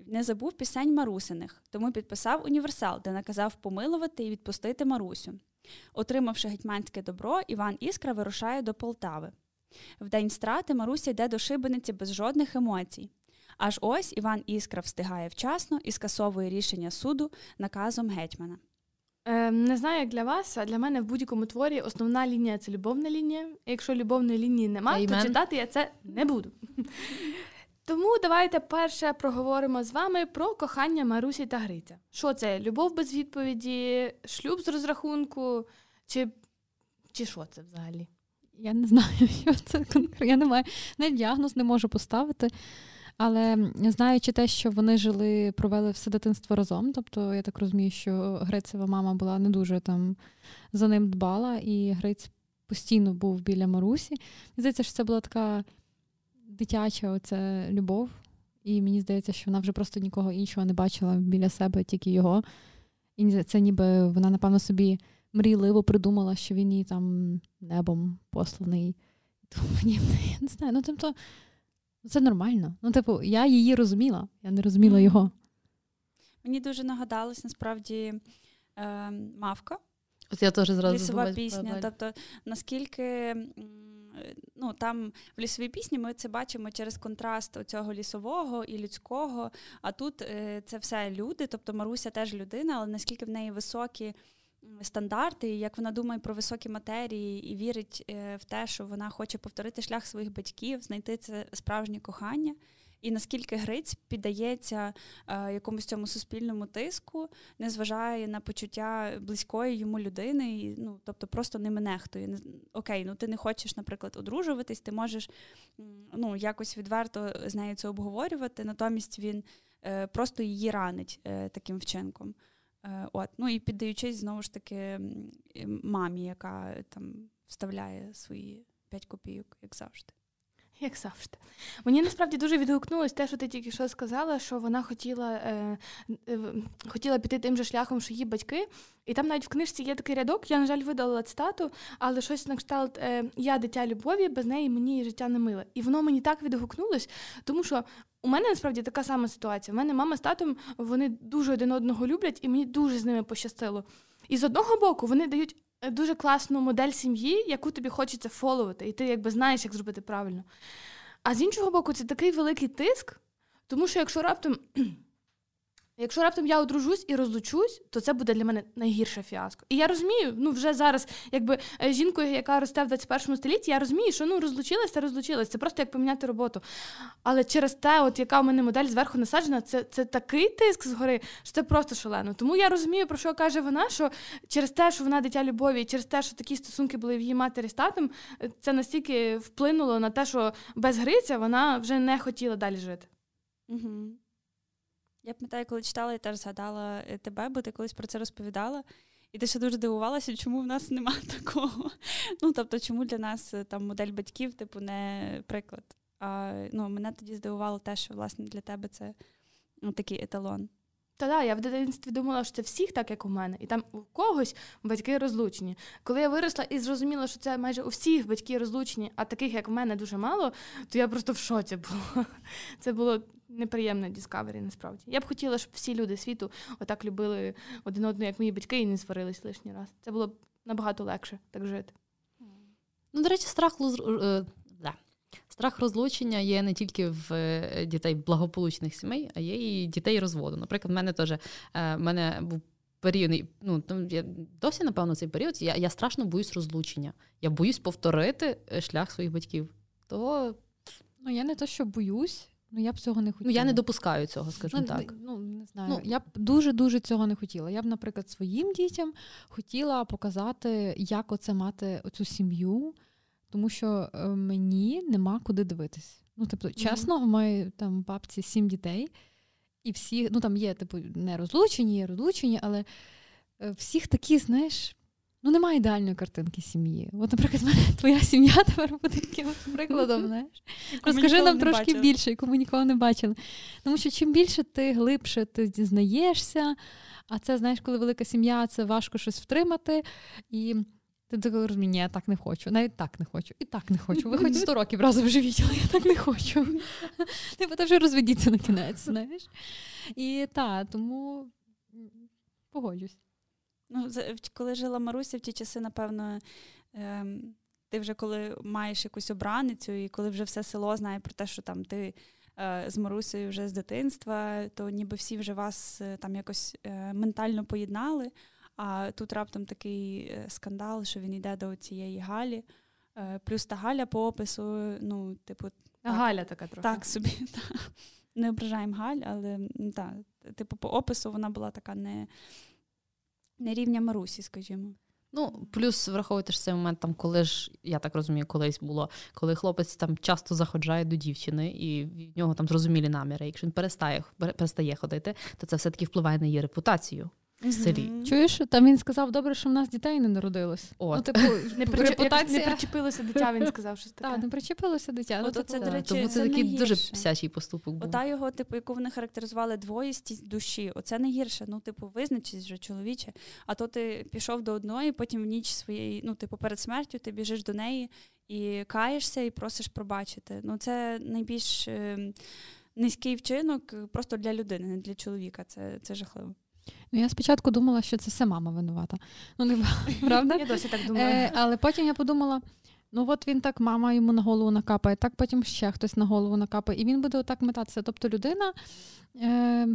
Не забув пісень Марусиних, тому підписав універсал, де наказав помилувати і відпустити Марусю. Отримавши гетьманське добро, Іван Іскра вирушає до Полтави. В день страти Маруся йде до шибениці без жодних емоцій. Аж ось Іван Іскра встигає вчасно і скасовує рішення суду наказом гетьмана. Е, не знаю, як для вас, а для мене в будь-якому творі основна лінія це любовна лінія. Якщо любовної лінії немає, то читати я це не буду. Тому давайте перше проговоримо з вами про кохання Марусі та Гриця. Що це? Любов без відповіді, шлюб з розрахунку, чи чи що це взагалі? Я не знаю, [laughs] що це конкретно. Я не маю навіть діагноз не можу поставити. Але знаючи те, що вони жили, провели все дитинство разом. Тобто, я так розумію, що Грицева мама була не дуже там за ним дбала, і Гриць постійно був біля Марусі. Здається, що це була така дитяча оця любов. І мені здається, що вона вже просто нікого іншого не бачила біля себе, тільки його. І це ніби вона, напевно, собі мрійливо придумала, що він їй там небом посланий. Тому мені я не знаю, ну тобто це нормально. Ну, типу, я її розуміла, я не розуміла його. Мені дуже нагадалось насправді е, мавка. От я теж зразу Лісова пісня. Тобто, наскільки ну, там в лісовій пісні ми це бачимо через контраст цього лісового і людського. А тут е, це все люди, тобто Маруся теж людина, але наскільки в неї високі стандарти, як вона думає про високі матерії і вірить е, в те, що вона хоче повторити шлях своїх батьків, знайти це справжнє кохання. І наскільки Гриць піддається е, якомусь цьому суспільному тиску, не зважає на почуття близької йому людини, і, ну тобто просто ними нехтує. Окей, ну ти не хочеш, наприклад, одружуватись, ти можеш ну, якось відверто з нею це обговорювати, натомість він е, просто її ранить е, таким вчинком. От. Ну і піддаючись знову ж таки мамі, яка там вставляє свої 5 копійок, як завжди. Як завжди. Мені насправді дуже відгукнулось те, що ти тільки що сказала, що вона хотіла е, е, хотіла піти тим же шляхом, що її батьки. І там навіть в книжці є такий рядок, я, на жаль, видала цитату, але щось на кшталт е, Я дитя любові, без неї мені життя не миле. І воно мені так відгукнулось, тому що у мене насправді така сама ситуація. У мене мама з татом вони дуже один одного люблять, і мені дуже з ними пощастило. І з одного боку вони дають дуже класну модель сім'ї, яку тобі хочеться фоловити, і ти якби знаєш, як зробити правильно. А з іншого боку, це такий великий тиск, тому що якщо раптом Якщо раптом я одружусь і розлучусь, то це буде для мене найгірше фіаско. І я розумію, ну вже зараз, якби е, жінкою, яка росте в 21 столітті, я розумію, що ну розлучилась та розлучилась. Це просто як поміняти роботу. Але через те, от яка у мене модель зверху насаджена, це це такий тиск згори, що це просто шалено. Тому я розумію, про що каже вона, що через те, що вона дитя любові, через те, що такі стосунки були в її матері з татом, це настільки вплинуло на те, що без Гриця вона вже не хотіла далі жити. Угу. Я пам'ятаю, коли читала, я теж згадала е, тебе, бо ти колись про це розповідала. І ти ще дуже дивувалася, чому в нас немає [laughs] такого. Ну, тобто, чому для нас е, там модель батьків, типу, не приклад. А ну, мене тоді здивувало те, що власне для тебе це ну, такий еталон. Та да, я в дитинстві думала, що це всіх так, як у мене, і там у когось батьки розлучені. Коли я виросла і зрозуміла, що це майже у всіх батьки розлучені, а таких, як в мене, дуже мало, то я просто в шоці була. [laughs] Це було неприємне Discovery, насправді. Я б хотіла, щоб всі люди світу отак любили один одного, як мої батьки, і не сварились лишній раз. Це було б набагато легше так жити. Ну, до речі, страх е. Страх розлучення є не тільки в е, дітей благополучних сімей, а є і дітей розводу. Наприклад, в мене теж е, в мене був період, ну там я досі, напевно, цей період. Я я страшно боюсь розлучення. Я боюсь повторити шлях своїх батьків. То ну я не то, що боюсь. Ну, я б цього не хотіла. Ну, я не допускаю цього, скажімо ну, так. Ну, не знаю. Ну, я б дуже-дуже цього не хотіла. Я б, наприклад, своїм дітям хотіла показати, як оце мати оцю сім'ю, тому що е, мені нема куди дивитись. Ну, тобто, чесно, у моїй там бабці сім дітей, і всі, ну там є, типу, не розлучені, є розлучені, але е, всіх такі, знаєш, Ну, немає ідеальної картинки сім'ї. От, наприклад, мене [laughs] твоя сім'я тепер буде таким [laughs] прикладом. знаєш. Розкажи нам трошки бачили. більше, яку ми ніколи не бачили. Тому що чим більше ти глибше ти дізнаєшся, а це, знаєш, коли велика сім'я, це важко щось втримати. І ти такий розумієш, ні, я так не хочу, навіть так не хочу, і так не хочу. Ви хоч 100 років разом живіть, але я так не хочу. Типу, та вже розведіться на кінець, знаєш. І так, тому погоджусь. Ну, коли жила Маруся в ті часи, напевно, ем, ти вже коли маєш якусь обраницю, і коли вже все село знає про те, що там ти е, з Марусею вже з дитинства, то ніби всі вже вас е, там якось е, ментально поєднали. А тут раптом такий скандал, що він йде до цієї Галі. Плюс та Галя по опису, ну, типу, так, Галя така трохи. Так собі. [laughs] Та. Не ображаємо Галь, але так, типу, по опису вона була така не не рівня Марусі, скажімо. Ну, плюс враховуйте ж цей момент, там, коли ж, я так розумію, колись було, коли хлопець там часто заходжає до дівчини, і в нього там зрозумілі наміри. Якщо він перестає перестає ходити, то це все-таки впливає на її репутацію в селі. Чуєш, там він сказав, добре, що в нас дітей не народилось. От. Ну, типу, [laughs] не, репутація... не причепилося дитя, він сказав щось [laughs] таке. Так, не причепилося дитя. От ну, це, до речі, Тому це, це такий дуже псячий поступок був. Ота його, типу, яку вони характеризували двоїстість душі. Оце найгірше. Ну, типу, визначись вже чоловіче. А то ти пішов до одної, потім в ніч своєї, ну, типу, перед смертю ти біжиш до неї і каєшся, і просиш пробачити. Ну, це найбільш е, низький вчинок просто для людини, не для чоловіка. Це, це жахливо. Ну, я спочатку думала, що це все мама винувата. Ну, не [laughs] правда? Я досі так думаю. Е, але потім я подумала: ну от він так, мама йому на голову накапає, так потім ще хтось на голову накапає, і він буде отак метатися. Тобто людина е,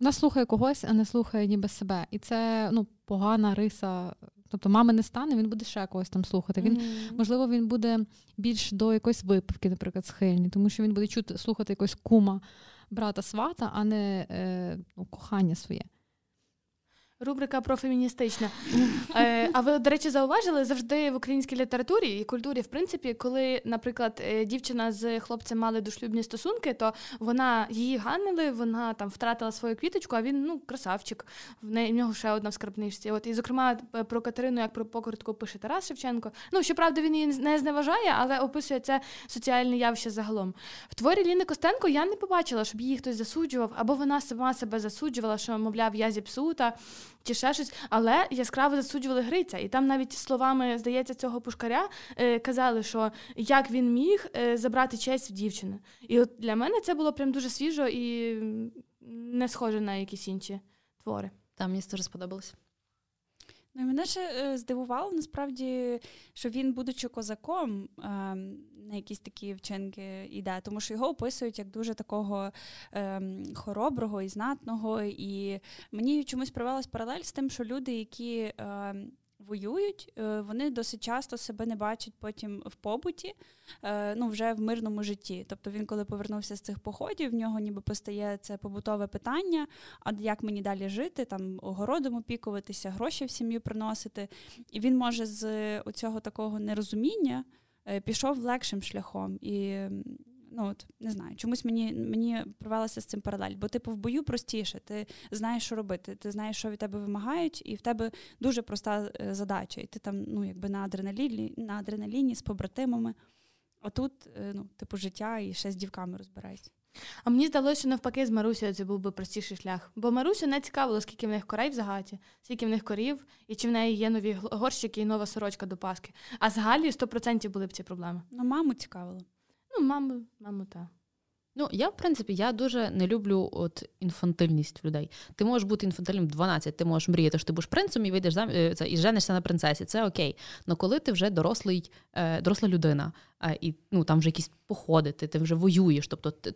вона слухає когось, а не слухає ніби себе. І це ну, погана риса. Тобто мами не стане, він буде ще когось там слухати. Він, mm-hmm. Можливо, він буде більш до якоїсь випивки, наприклад, схильний, тому що він буде чути слухати якогось кума брата свата, а не е, ну, кохання своє. Рубрика профеміністична. Е, а ви, до речі, зауважили завжди в українській літературі і культурі, в принципі, коли, наприклад, е, дівчина з хлопцем мали дошлюбні стосунки, то вона її ганили, вона там втратила свою квіточку, а він ну красавчик. В неї в нього ще одна в скарбничці. От і зокрема про Катерину, як про покритку пише Тарас Шевченко. Ну щоправда, він її не зневажає, але описує це соціальне явище загалом. В творі Ліни Костенко я не побачила, щоб її хтось засуджував, або вона сама себе засуджувала, що мовляв, я зіпсута чи ще щось, але яскраво засуджували Гриця. І там навіть словами, здається, цього пушкаря е, казали, що як він міг е, забрати честь в дівчини. І от для мене це було прям дуже свіжо і не схоже на якісь інші твори. Там мені дуже сподобалось. Ну, і мене ще е, здивувало насправді, що він, будучи козаком, е, на якісь такі вчинки йде, тому що його описують як дуже такого е, хороброго і знатного. І мені чомусь провелась паралель з тим, що люди, які воюють, е, вони досить часто себе не бачать потім в побуті, е, ну вже в мирному житті. Тобто він, коли повернувся з цих походів, в нього ніби постає це побутове питання: а як мені далі жити, там огородом опікуватися, гроші в сім'ю приносити. І він може з оцього такого нерозуміння е, пішов легшим шляхом. І ну от не знаю, чомусь мені мені провелася з цим паралель. Бо типу в бою простіше, ти знаєш, що робити, ти знаєш, що від тебе вимагають, і в тебе дуже проста е, задача. І ти там, ну якби на адреналіні, на адреналіні з побратимами. А тут, е, ну, типу, життя і ще з дівками розбирається. А мені здалося, що навпаки, з Марусею це був би простіший шлях. Бо Марусю не цікавило, скільки в них корей в загаті, скільки в них корів, і чи в неї є нові горщики і нова сорочка до Паски. А з Галі 100% були б ці проблеми. Ну, маму цікавило. Ну, маму, маму, так. Ну, я, в принципі, я дуже не люблю от інфантильність людей. Ти можеш бути інфантильним 12, ти можеш мріяти, що ти будеш принцем і вийдеш зам е, і женишся на принцесі. Це окей. Але коли ти вже дорослий, е, доросла людина, е, і ну там вже якісь походи, ти, ти вже воюєш, тобто ти,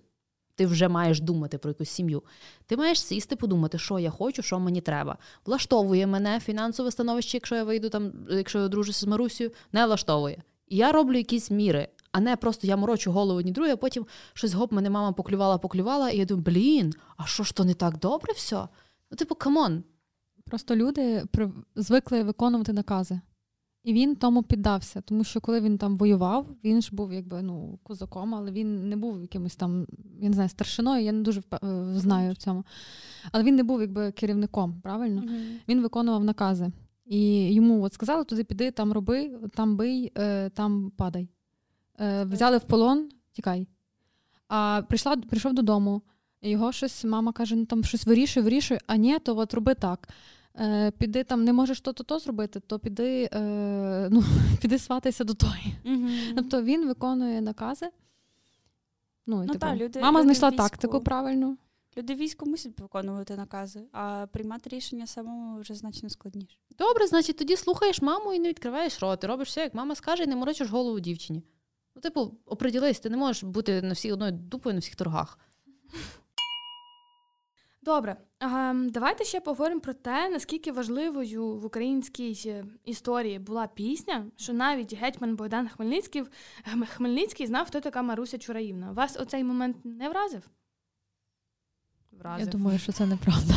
ти вже маєш думати про якусь сім'ю. Ти маєш сісти, подумати, що я хочу, що мені треба. Влаштовує мене фінансове становище, якщо я вийду там, якщо я одружуся з Марусію, не влаштовує. І я роблю якісь міри а не просто я морочу голову одні друге, а потім щось гоп, мене мама поклювала, поклювала, і я думаю, блін, а що ж то не так добре все? Ну, типу, come on. Просто люди звикли виконувати накази. І він тому піддався, тому що коли він там воював, він ж був якби ну козаком, але він не був якимось там, я не знаю, старшиною, я не дуже е, знаю в цьому. Але він не був якби керівником, правильно? Mm-hmm. Він виконував накази. І йому от сказали, туди піди, там роби, там бий, е, там падай. Е, взяли в полон, тікай. А прийшла, прийшов додому, його щось, мама каже, ну там щось вирішує, вирішує, а ні, то от роби так. Е, Піди там, не можеш то-то то зробити, то піди е, [laughs] ну, піди сватайся до тої. Mm-hmm. Тобто він виконує накази. Ну, ну типу, та, люди, Мама люди знайшла війську. тактику правильну. Люди війську мусять виконувати накази, а приймати рішення самому вже значно складніше. Добре, значить, тоді слухаєш маму і не відкриваєш рот. і Робиш все, як мама скаже, і не морочиш голову дівчині. Ну, типу, оприділись, ти не можеш бути на всій одною дупою на всіх торгах. Добре, давайте ще поговоримо про те, наскільки важливою в українській е, історії була пісня, що навіть гетьман Богдан Хмельницький Хмельницький знав, хто така Маруся Чураївна. Вас оцей момент не вразив? Вразив. Я думаю, що це неправда.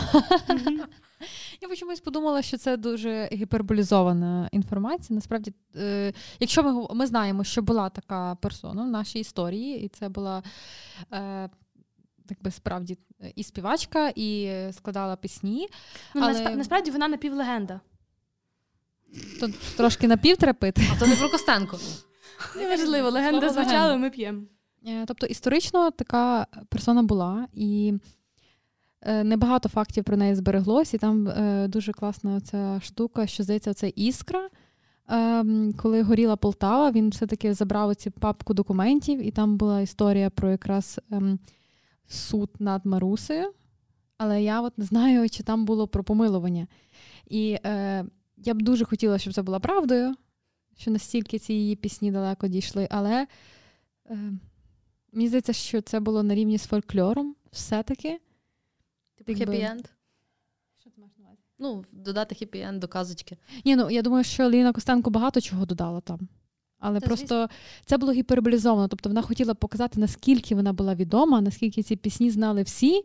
Я чомусь подумала, що це дуже гіперболізована інформація. Насправді, е, якщо ми ми знаємо, що була така персона в нашій історії, і це була е, так би справді і співачка, і складала пісні. Ну, але... Насправді вона напівлегенда. То трошки напів. А то не про Костенко. Неважливо, легенда звучала, ми п'ємо. Е, тобто історично така персона була, і небагато фактів про неї збереглось, і там е, дуже класна ця штука, що здається, це іскра. Ем, коли горіла Полтава, він все-таки забрав цю папку документів, і там була історія про якраз ем, суд над Марусею. Але я от не знаю, чи там було про помилування. І е, я б дуже хотіла, щоб це була правдою, що настільки ці її пісні далеко дійшли. Але е, мені здається, що це було на рівні з фольклором все-таки. Хеппі-енд? Що ти маєш на увазі? Ну, додати хеппі-енд до казочки. Ні, ну я думаю, що Ліна Костенко багато чого додала там. Але Та, просто звісно. це було гіперболізовано. Тобто вона хотіла показати, наскільки вона була відома, наскільки ці пісні знали всі,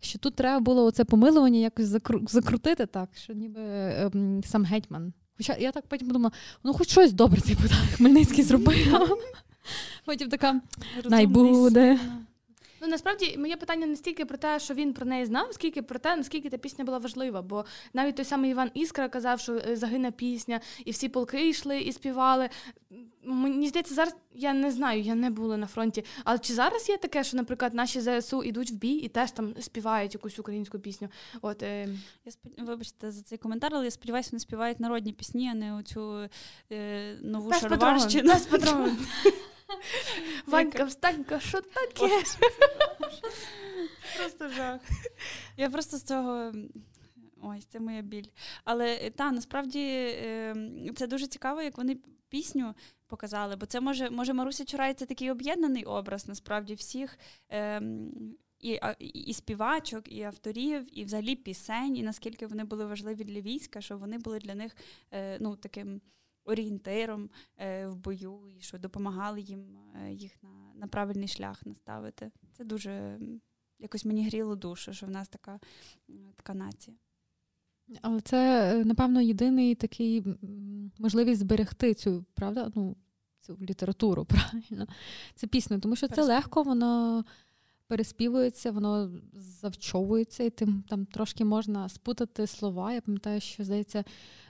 що тут треба було оце помилування якось закру... закрутити так, що ніби ем, сам гетьман. Хоча я так потім подумала, ну хоч щось добре цей Хмельницький зробив. [laughs] Потім така най буде. Ну насправді моє питання не стільки про те, що він про неї знав, скільки про те, наскільки та пісня була важлива. Бо навіть той самий Іван Іскра казав, що е, загине пісня, і всі полки йшли і співали. Мені здається, зараз я не знаю, я не була на фронті. Але чи зараз є таке, що, наприклад, наші ЗСУ йдуть в бій і теж там співають якусь українську пісню? От е... я спод... вибачте за цей коментар, але я сподіваюся, вони співають народні пісні, а не оцю е... нову патрон. [laughs] Ванька, встанька, що таке? [laughs] Просто жах. Я просто з цього. Ось, це моя біль. Але е, та насправді ем, це дуже цікаво, як вони пісню показали. Бо це може, може Маруся Чурай це такий об'єднаний образ, насправді, всіх. Ем, і і співачок, і авторів, і взагалі пісень, і наскільки вони були важливі для війська, що вони були для них е, ну, таким орієнтиром е, в бою, і що допомагали їм е, їх на на правильний шлях наставити. Це дуже якось мені гріло душу, що в нас така, така нація. Але це, е, напевно, єдиний такий можливість зберегти цю, правда? Ну, цю літературу, [laughs] правильно, це пісню, тому що це легко, воно переспівується, воно завчовується, і тим там трошки можна спутати слова. Я пам'ятаю, що здається,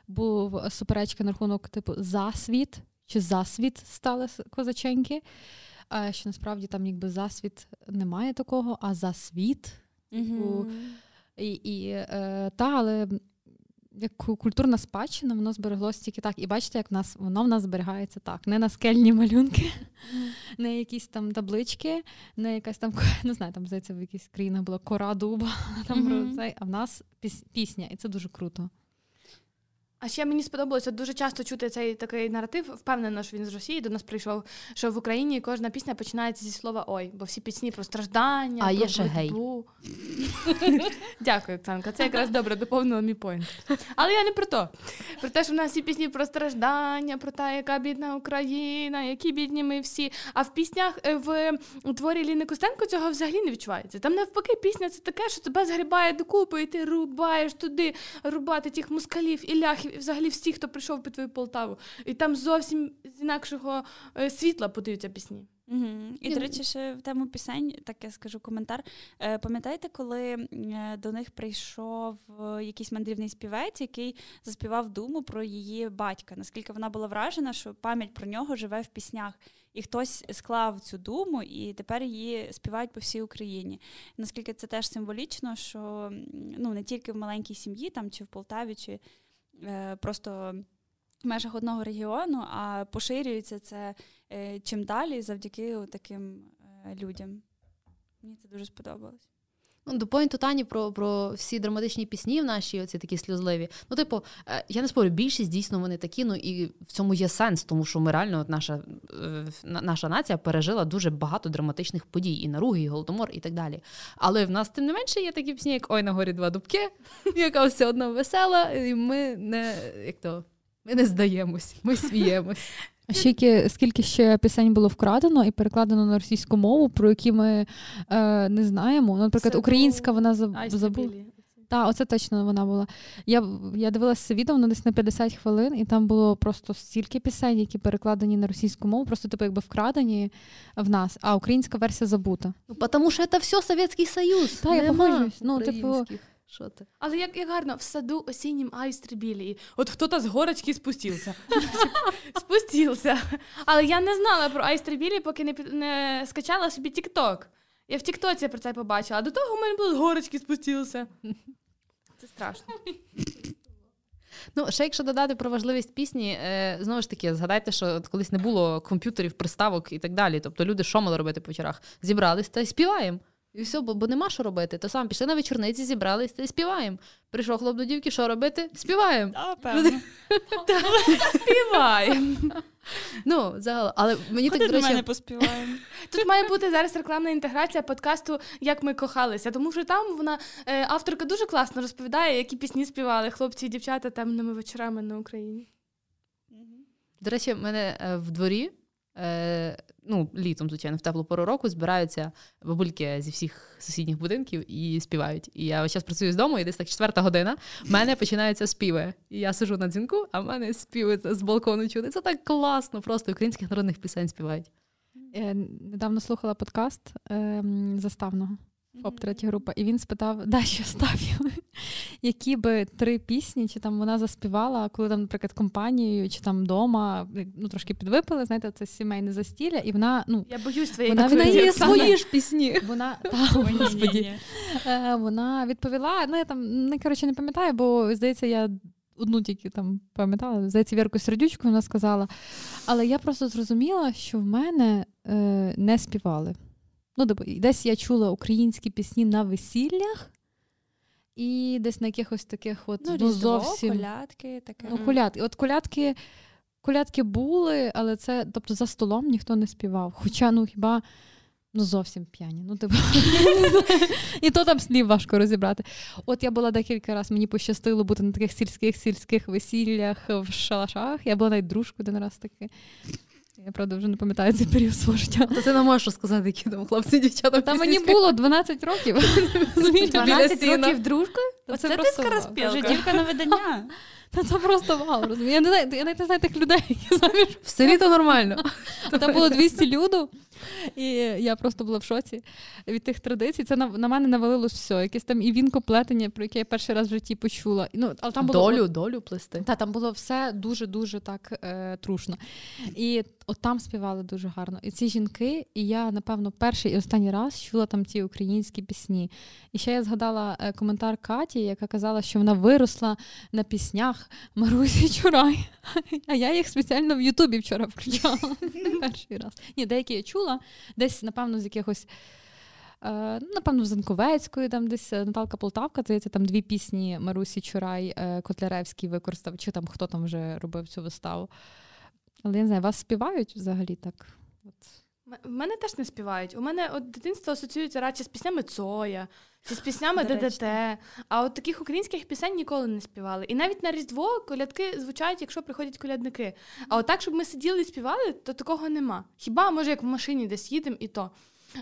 був суперечка на рахунок типу засвіт чи засвіт стали козаченьки. А що насправді там якби засвіт немає такого, а засвіт. Угу. і, і, е, та, але як культурна спадщина, воно збереглося тільки так. І бачите, як в нас воно в нас зберігається так. Не на скельні малюнки, не якісь там таблички, не якась там, не знаю, там здається, в якійсь країнах була кора дуба, [laughs] там, mm-hmm. а в нас пісня, і це дуже круто. А ще мені сподобалося дуже часто чути цей такий наратив. Впевнена, що він з Росії до нас прийшов. Що в Україні кожна пісня починається зі слова ой, бо всі пісні про страждання, а про є ще гей. [laughs] Дякую, Оксанка. Це якраз добре доповнило мій поінт. Але я не про то. Про те, що в нас всі пісні про страждання, про те, яка бідна Україна, які бідні ми всі. А в піснях е, в творі Ліни Костенко цього взагалі не відчувається. Там навпаки, пісня це таке, що тебе згрібає докупи, і ти рубаєш туди рубати тих мускалів і ляхів взагалі всі, хто прийшов під твою Полтаву. І там зовсім з інакшого е, світла подаються пісні. Угу. І, до речі, ще в тему пісень, так я скажу коментар. Е, пам'ятаєте, коли е, до них прийшов якийсь мандрівний співець, який заспівав думу про її батька? Наскільки вона була вражена, що пам'ять про нього живе в піснях, і хтось склав цю думу, і тепер її співають по всій Україні. Наскільки це теж символічно, що ну не тільки в маленькій сім'ї, там чи в Полтаві, чи Е, просто в межах одного регіону, а поширюється це е, чим далі завдяки таким е, людям. Мені це дуже сподобалось. Ну, До поінту Тані про про всі драматичні пісні в наші, оці такі сльозливі. Ну, типу, я не спорю, більшість дійсно вони такі, ну і в цьому є сенс, тому що ми реально, от наша наша нація пережила дуже багато драматичних подій, і наруги, і голодомор, і так далі. Але в нас, тим не менше, є такі пісні, як Ой, на горі два дубки, [laughs] яка все одно весела, і ми не як то, ми не здаємось, ми сміємось. А ще скільки ще пісень було вкрадено і перекладено на російську мову, про які ми е, не знаємо. Наприклад, українська вона забула. Так, оце точно вона була. Я я дивилася це відео воно десь на 50 хвилин, і там було просто стільки пісень, які перекладені на російську мову, просто типу якби вкрадені в нас, а українська версія забута. Ну, тому що це все Совєтський Союз. Так, я погоджуюсь. Ну, типу, що ти? Але як як гарно в саду осіннім айстри білі. От хто-то з горочки спустився. [laughs] Спустився. Але я не знала про айстри білі, поки не не скачала собі Тік-Ток. Я в Тіктоці про це побачила, а до того в мене було з горочки спустився. [laughs] Це страшно. [laughs] Ну, ще якщо додати про важливість пісні, е, знову ж таки, згадайте, що колись не було комп'ютерів, приставок і так далі. Тобто люди що мали робити по вечорах? Зібрались та співаємо. І все, бо, бо нема що робити. То сам пішли на вечорниці, зібрались та й співаємо. Прийшов хлоп до дівки, що робити? Співаємо. Співаємо. Ну, загалом, але мені так, до речі... мене поспіваємо. Тут має бути зараз рекламна інтеграція подкасту Як ми кохалися, тому що там вона е, авторка дуже класно розповідає, які пісні співали хлопці і дівчата темними вечорами на Україні. До речі, в мене е, в дворі ну, літом, звичайно, в теплу пору року збираються бабульки зі всіх сусідніх будинків і співають. І я зараз працюю з дому, і десь так четверта година. В мене починаються співи. І я сижу на дзвінку, а в мене співи з балкону чути. Це так класно, просто українських народних пісень співають. Я недавно слухала подкаст е, заставного. ФОП третя група, і він спитав, да, що ставили, які би три пісні, чи там вона заспівала, коли там, наприклад, компанією, чи там вдома, ну трошки підвипили, знаєте, це сімейне застілля, і вона, ну я боюсь твоєї вона, вона є свої ж пісні. Вона та, господі, е, вона відповіла. Ну я там не коротше не пам'ятаю, бо здається, я. Одну тільки там пам'ятала, здається, Вірку Сердючку вона сказала. Але я просто зрозуміла, що в мене е, не співали. Ну, типу, десь я чула українські пісні на весіллях, і десь на якихось таких от ну, ну зовсім колядки, таке. Ну, колядки. От колядки, колядки були, але це, тобто, за столом ніхто не співав. Хоча, ну хіба. Ну, зовсім п'яні. Ну, типу, [laughs] І то там слів важко розібрати. От я була декілька разів, мені пощастило бути на таких сільських сільських весіллях в шалашах. Я була навіть дружкою один раз таки. Я правда вже не пам'ятаю цей період свого життя. То ти не можеш розказати, які там хлопці дівчата. Та мені було 12 років. [laughs] 12 років дружкою? Оце ти скороспілка. Вже дівка на видання. Та це просто вау, розумію. Я не знаю, я не знаю тих людей, які заміж. В селі то нормально. Там було 200 люду, і я просто була в шоці від тих традицій. Це на на мене навалилось все. Якесь там і вінкоплетення, про яке я перший раз в житті почула. Ну, але там було, Долю, долю плести. Та, там було все дуже-дуже так е, трушно. І от там співали дуже гарно. І ці жінки, і я, напевно, перший і останній раз чула там ті українські пісні. І ще я згадала е, коментар Каті, яка казала, що вона виросла на піснях Марусі Чурай. А я їх спеціально в Ютубі вчора включала. Перший раз. Ні, деякі я чула, десь, напевно, з якихось. Е, напевно, в Занковецької, там десь е, Наталка Полтавка, здається, там дві пісні Марусі Чурай, Котляревський використав, чи там хто там вже робив цю виставу. Але я не знаю, вас співають взагалі так? От. В мене теж не співають. У мене от дитинство асоціюється радше з піснями Цоя, чи з піснями ДДТ. А от таких українських пісень ніколи не співали. І навіть на Різдво колядки звучають, якщо приходять колядники. А от так, щоб ми сиділи і співали, то такого нема. Хіба може як в машині десь їдемо і то.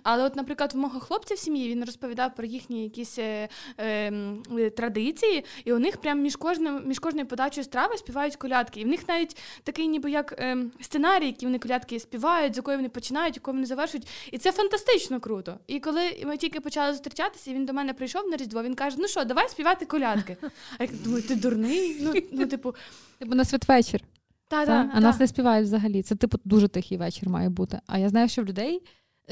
Але, от, наприклад, в мого хлопця в сім'ї він розповідав про їхні якісь е, е, традиції, і у них прямо між кожним, між кожною подачею страви співають колядки. І в них навіть такий, ніби як е, сценарій, які вони колядки співають, з якої вони починають, якою вони завершують. І це фантастично круто. І коли ми тільки почали зустрічатися, він до мене прийшов на Різдво, він каже: Ну що, давай співати колядки. А я думаю, ти дурний? Ну, ну типу, Типу на святвечір. Та, та, а та. нас не співають взагалі. Це типу дуже тихий вечір має бути. А я знаю, що в людей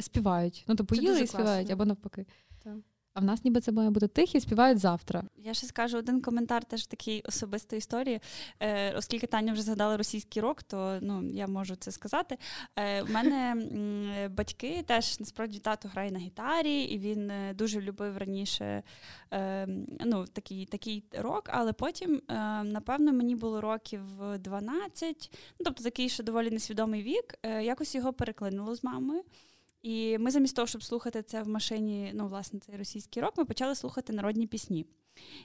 співають. Ну, то типу, поїли і співають, або навпаки. Так. А в нас ніби це має бути тихі, співають завтра. Я ще скажу один коментар, теж такий особистої історії. Е, Оскільки Таня вже згадала російський рок, то ну я можу це сказати. Е, У мене м, батьки теж насправді тато грає на гітарі, і він е, дуже любив раніше е, ну, такий такий рок, але потім, е, напевно, мені було років 12, ну тобто такий ще доволі несвідомий вік. Е, якось його переклинуло з мамою. І ми замість того, щоб слухати це в машині, ну, власне, цей російський рок, ми почали слухати народні пісні.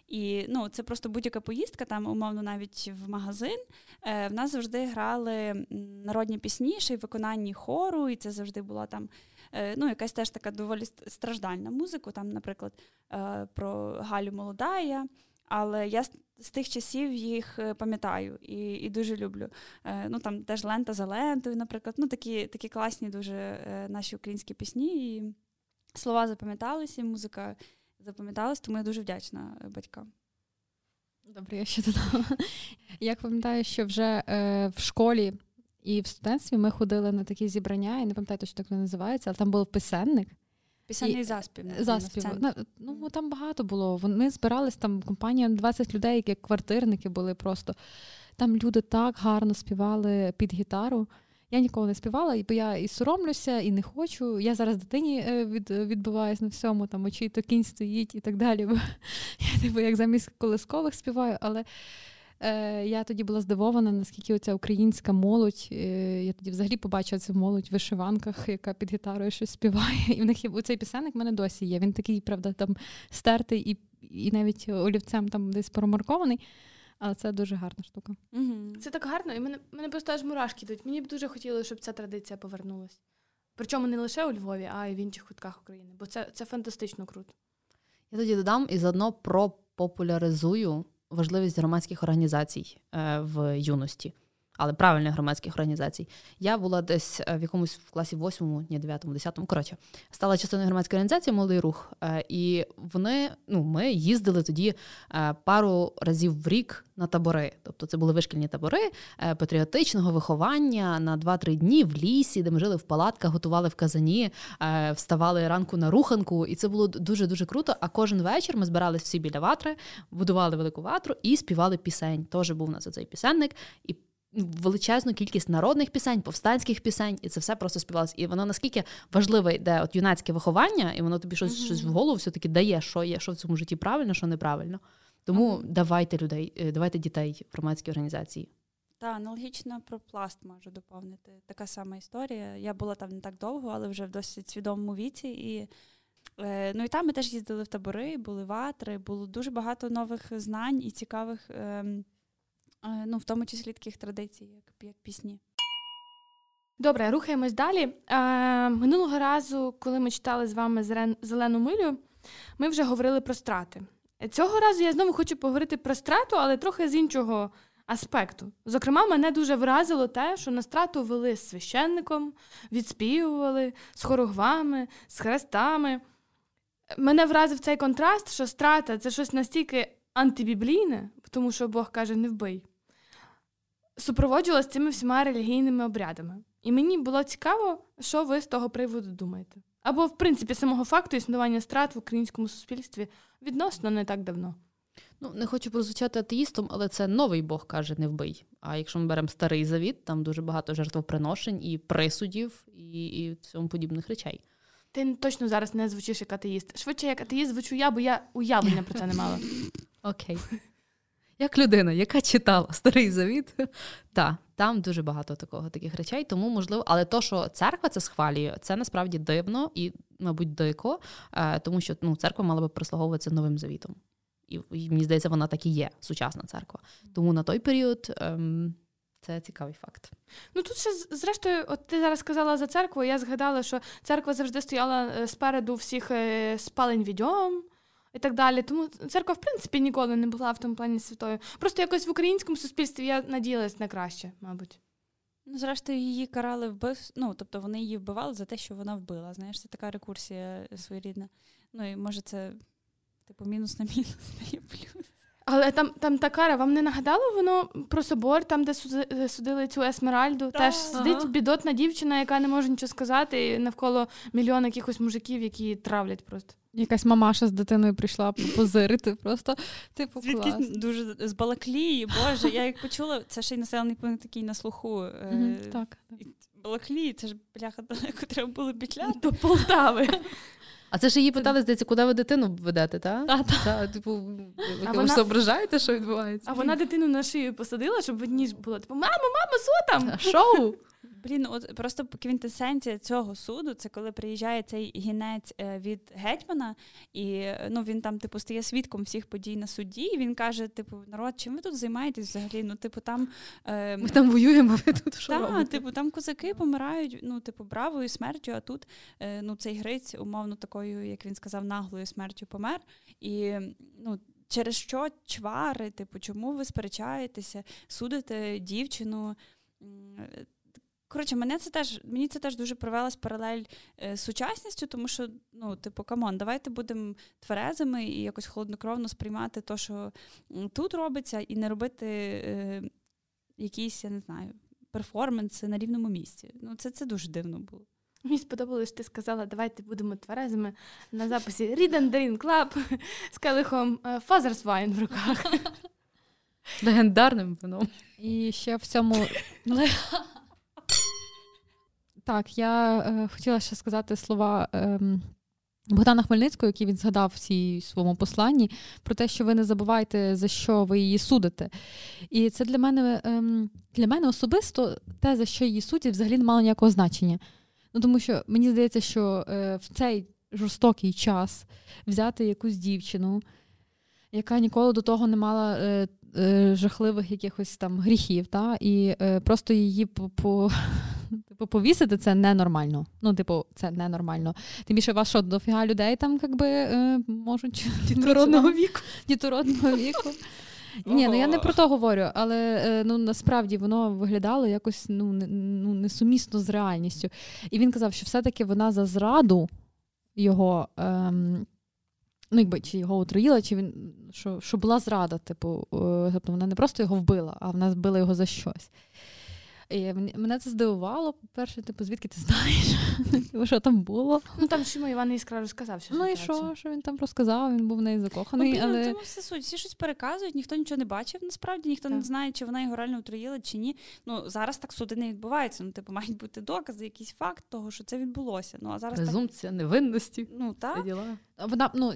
І ну, це просто будь-яка поїздка, там, умовно, навіть в магазин. Е, В нас завжди грали народні пісні, ще й виконанні хору, і це завжди була там е, ну, якась теж така доволі страждальна музика. Там, наприклад, е, про Галю Молодая. Але я з тих часів їх е, пам'ятаю і і дуже люблю. Е, ну Там теж лента за лентою, наприклад. Ну Такі такі класні дуже е, наші українські пісні. І слова запам'яталися, музика запам'яталась, тому я дуже вдячна батькам. Добре, я ще додала. Я пам'ятаю, що вже е, в школі і в студентстві ми ходили на такі зібрання, я не пам'ятаю, точно так воно називається, але там був писенник. Пісенний і... заспів. Заспів. Ну, Там багато було. Вони збирались, там компанія 20 людей, які квартирники були просто. Там люди так гарно співали під гітару. Я ніколи не співала, бо я і соромлюся, і не хочу. Я зараз дитині е, від, відбуваюсь на всьому, там очі то кінь стоїть і так далі. Бо [laughs] я типу як замість колискових співаю, але е, я тоді була здивована, наскільки оця українська молодь. Е, я тоді взагалі побачила цю молодь в вишиванках, яка під гітарою щось співає. І в них є цей пісенник в мене досі є. Він такий, правда, там стертий і і навіть олівцем там десь промаркований. Але це дуже гарна штука. Угу. Це так гарно, і мене мене просто аж мурашки йдуть. Мені б дуже хотілося, щоб ця традиція повернулася. Причому не лише у Львові, а й в інших кутках України, бо це це фантастично круто. Я тоді додам і заодно пропопуляризую важливість громадських організацій е, в юності але правильних громадських організацій. Я була десь е, в якомусь в класі 8, ні, 9, 10, коротше, стала частиною громадської організації Молодий рух. Е, і вони, ну, ми їздили тоді е, пару разів в рік на табори. Тобто це були вишкільні табори патріотичного виховання на 2-3 дні в лісі, де ми жили в палатках, готували в казані, вставали ранку на руханку, і це було дуже дуже круто. А кожен вечір ми збирались всі біля ватри, будували велику ватру і співали пісень. Теж був у нас цей пісенник. І величезну кількість народних пісень, повстанських пісень, і це все просто співалося. І воно наскільки важливе йде от юнацьке виховання, і воно тобі щось mm-hmm. щось в голову все-таки дає, що є, що в цьому житті правильно, що неправильно. Тому mm-hmm. давайте людей, е, давайте дітей в громадські організації. Так, аналогічно про пласт можу доповнити. Така сама історія. Я була там не так довго, але вже в досить свідомому віці. І е, ну і там ми теж їздили в табори, були ватри, було дуже багато нових знань і цікавих. Е, ну, в тому числі таких традицій, як, як пісні. Добре, рухаємось далі. Е, Минулого разу, коли ми читали з вами Зелену милю, ми вже говорили про страти. Цього разу я знову хочу поговорити про страту, але трохи з іншого аспекту. Зокрема, мене дуже вразило те, що на страту вели з священником, відспівували з хоругвами, з хрестами. Мене вразив цей контраст, що страта це щось настільки антибіблійне, тому що Бог каже, не вбий супроводжувалася цими всіма релігійними обрядами. І мені було цікаво, що ви з того приводу думаєте. Або, в принципі, самого факту існування страт в українському суспільстві відносно не так давно. Ну, не хочу прозвучати атеїстом, але це новий Бог каже, не вбий. А якщо ми беремо старий завіт, там дуже багато жертвоприношень і присудів, і і цьому подібних речей. Ти точно зараз не звучиш як атеїст. Швидше як атеїст звучу я, бо я уявлення про це не мала. [laughs] Окей. Як людина, яка читала [laughs] старий завіт, та там дуже багато такого таких речей, тому можливо, але то, що церква це схвалює, це насправді дивно і, мабуть, дико, е, тому що ну, церква мала би прислуговуватися новим завітом. І, і мені здається, вона так і є, сучасна церква. Тому на той період. Ем, це цікавий факт. Ну тут ще зрештою, от ти зараз сказала за церкву. Я згадала, що церква завжди стояла е, спереду всіх е, спалень відьом, і так далі. Тому церква, в принципі, ніколи не була в тому плані святою. Просто якось в українському суспільстві я надіялась на краще, мабуть. Ну, зрештою, її карали вбив. Ну, тобто вони її вбивали за те, що вона вбила. Знаєш, це така рекурсія своєрідна. Ну і може це, типу, мінус на мінус [laughs] дає плюс. Але там там та кара, вам не нагадало воно про собор, там, де судили цю Есмеральду? Да, Теж сидить ага. бідотна дівчина, яка не може нічого сказати, і навколо мільйон якихось мужиків, які травлять просто. Якась мамаша з дитиною прийшла позирити. Просто типу Звідки клас. дуже з Балаклії, Боже, я як почула, це ще й населений пункт такий на слуху. Mm-hmm, так. Балаклії, це ж бляха далеко треба було пітляти. До Полтави. [laughs] А це ж її питали, здається, куди ви дитину ведете, так? Так, Та, Типу, ви вона... зображаєте, що відбувається? А вона дитину на шию посадила, щоб в ніж було. Типу, мамо, мамо, що там? Шоу? Блін, от просто квінтесенція цього суду це коли приїжджає цей гінець е, від гетьмана, і ну він там, типу, стає свідком всіх подій на суді. і Він каже: типу, народ, чим ви тут займаєтесь взагалі? Ну, типу, там е... ми там воюємо. ви тут що Так, типу, там козаки помирають, ну, типу, бравою смертю. А тут е, ну цей гриць, умовно, такою, як він сказав, наглою смертю помер. І ну. Через що чвари, типу, чому ви сперечаєтеся, судите дівчину? Коротше, мене це теж мені це теж дуже провелась паралель е, з сучасністю, тому що, ну, типу, come on, давайте будемо тверезими і якось холоднокровно сприймати те, що тут робиться, і не робити е, якісь, я не знаю, перформанси на рівному місці. Ну, це це дуже дивно було. Мені сподобалось, ти сказала, давайте будемо тверезими на записі Read and Drink Club з келихом е, Father's Wine в руках. Легендарним вином. І ще в цьому. [laughs] Так, я е, хотіла ще сказати слова е, Богдана Хмельницького, який він згадав в цій своєму посланні, про те, що ви не забувайте, за що ви її судите. І це для мене е, для мене особисто те, за що її судять, взагалі не мало ніякого значення. Ну, Тому що мені здається, що е, в цей жорстокий час взяти якусь дівчину, яка ніколи до того не мала е, е, жахливих якихось там гріхів, та, і просто її по [laughs] Типу, повісити це ненормально. Ну, типу, це ненормально. Тим більше вас що дофіга людей там якби е, можуть [laughs] дітородного віку. [laughs] Дітородного віку. Ні, ну я не про то говорю, але е, ну насправді воно виглядало якось ну, не, ну, несумісно з реальністю. І він казав, що все-таки вона за зраду його. Ем, Ну, якби чи його отруїла, чи він що що була зрада, типу, е, тобто вона не просто його вбила, а вона збила його за щось. І Мене це здивувало. По-перше, типу, звідки ти знаєш? [laughs] Типу, що там було? Ну там що йому Іван Іскра розказав. Що ну і що, що він там розказав, він був в неї закоханий. Ну, але... тому все суть. Всі щось переказують, ніхто нічого не бачив, насправді, ніхто так. не знає, чи вона його реально отруїла, чи ні. Ну зараз так суди не відбуваються. Ну, типу, мають бути докази, якийсь факт того, що це відбулося. Ну а зараз Презумпція так... невинності. Ну так. Вона ну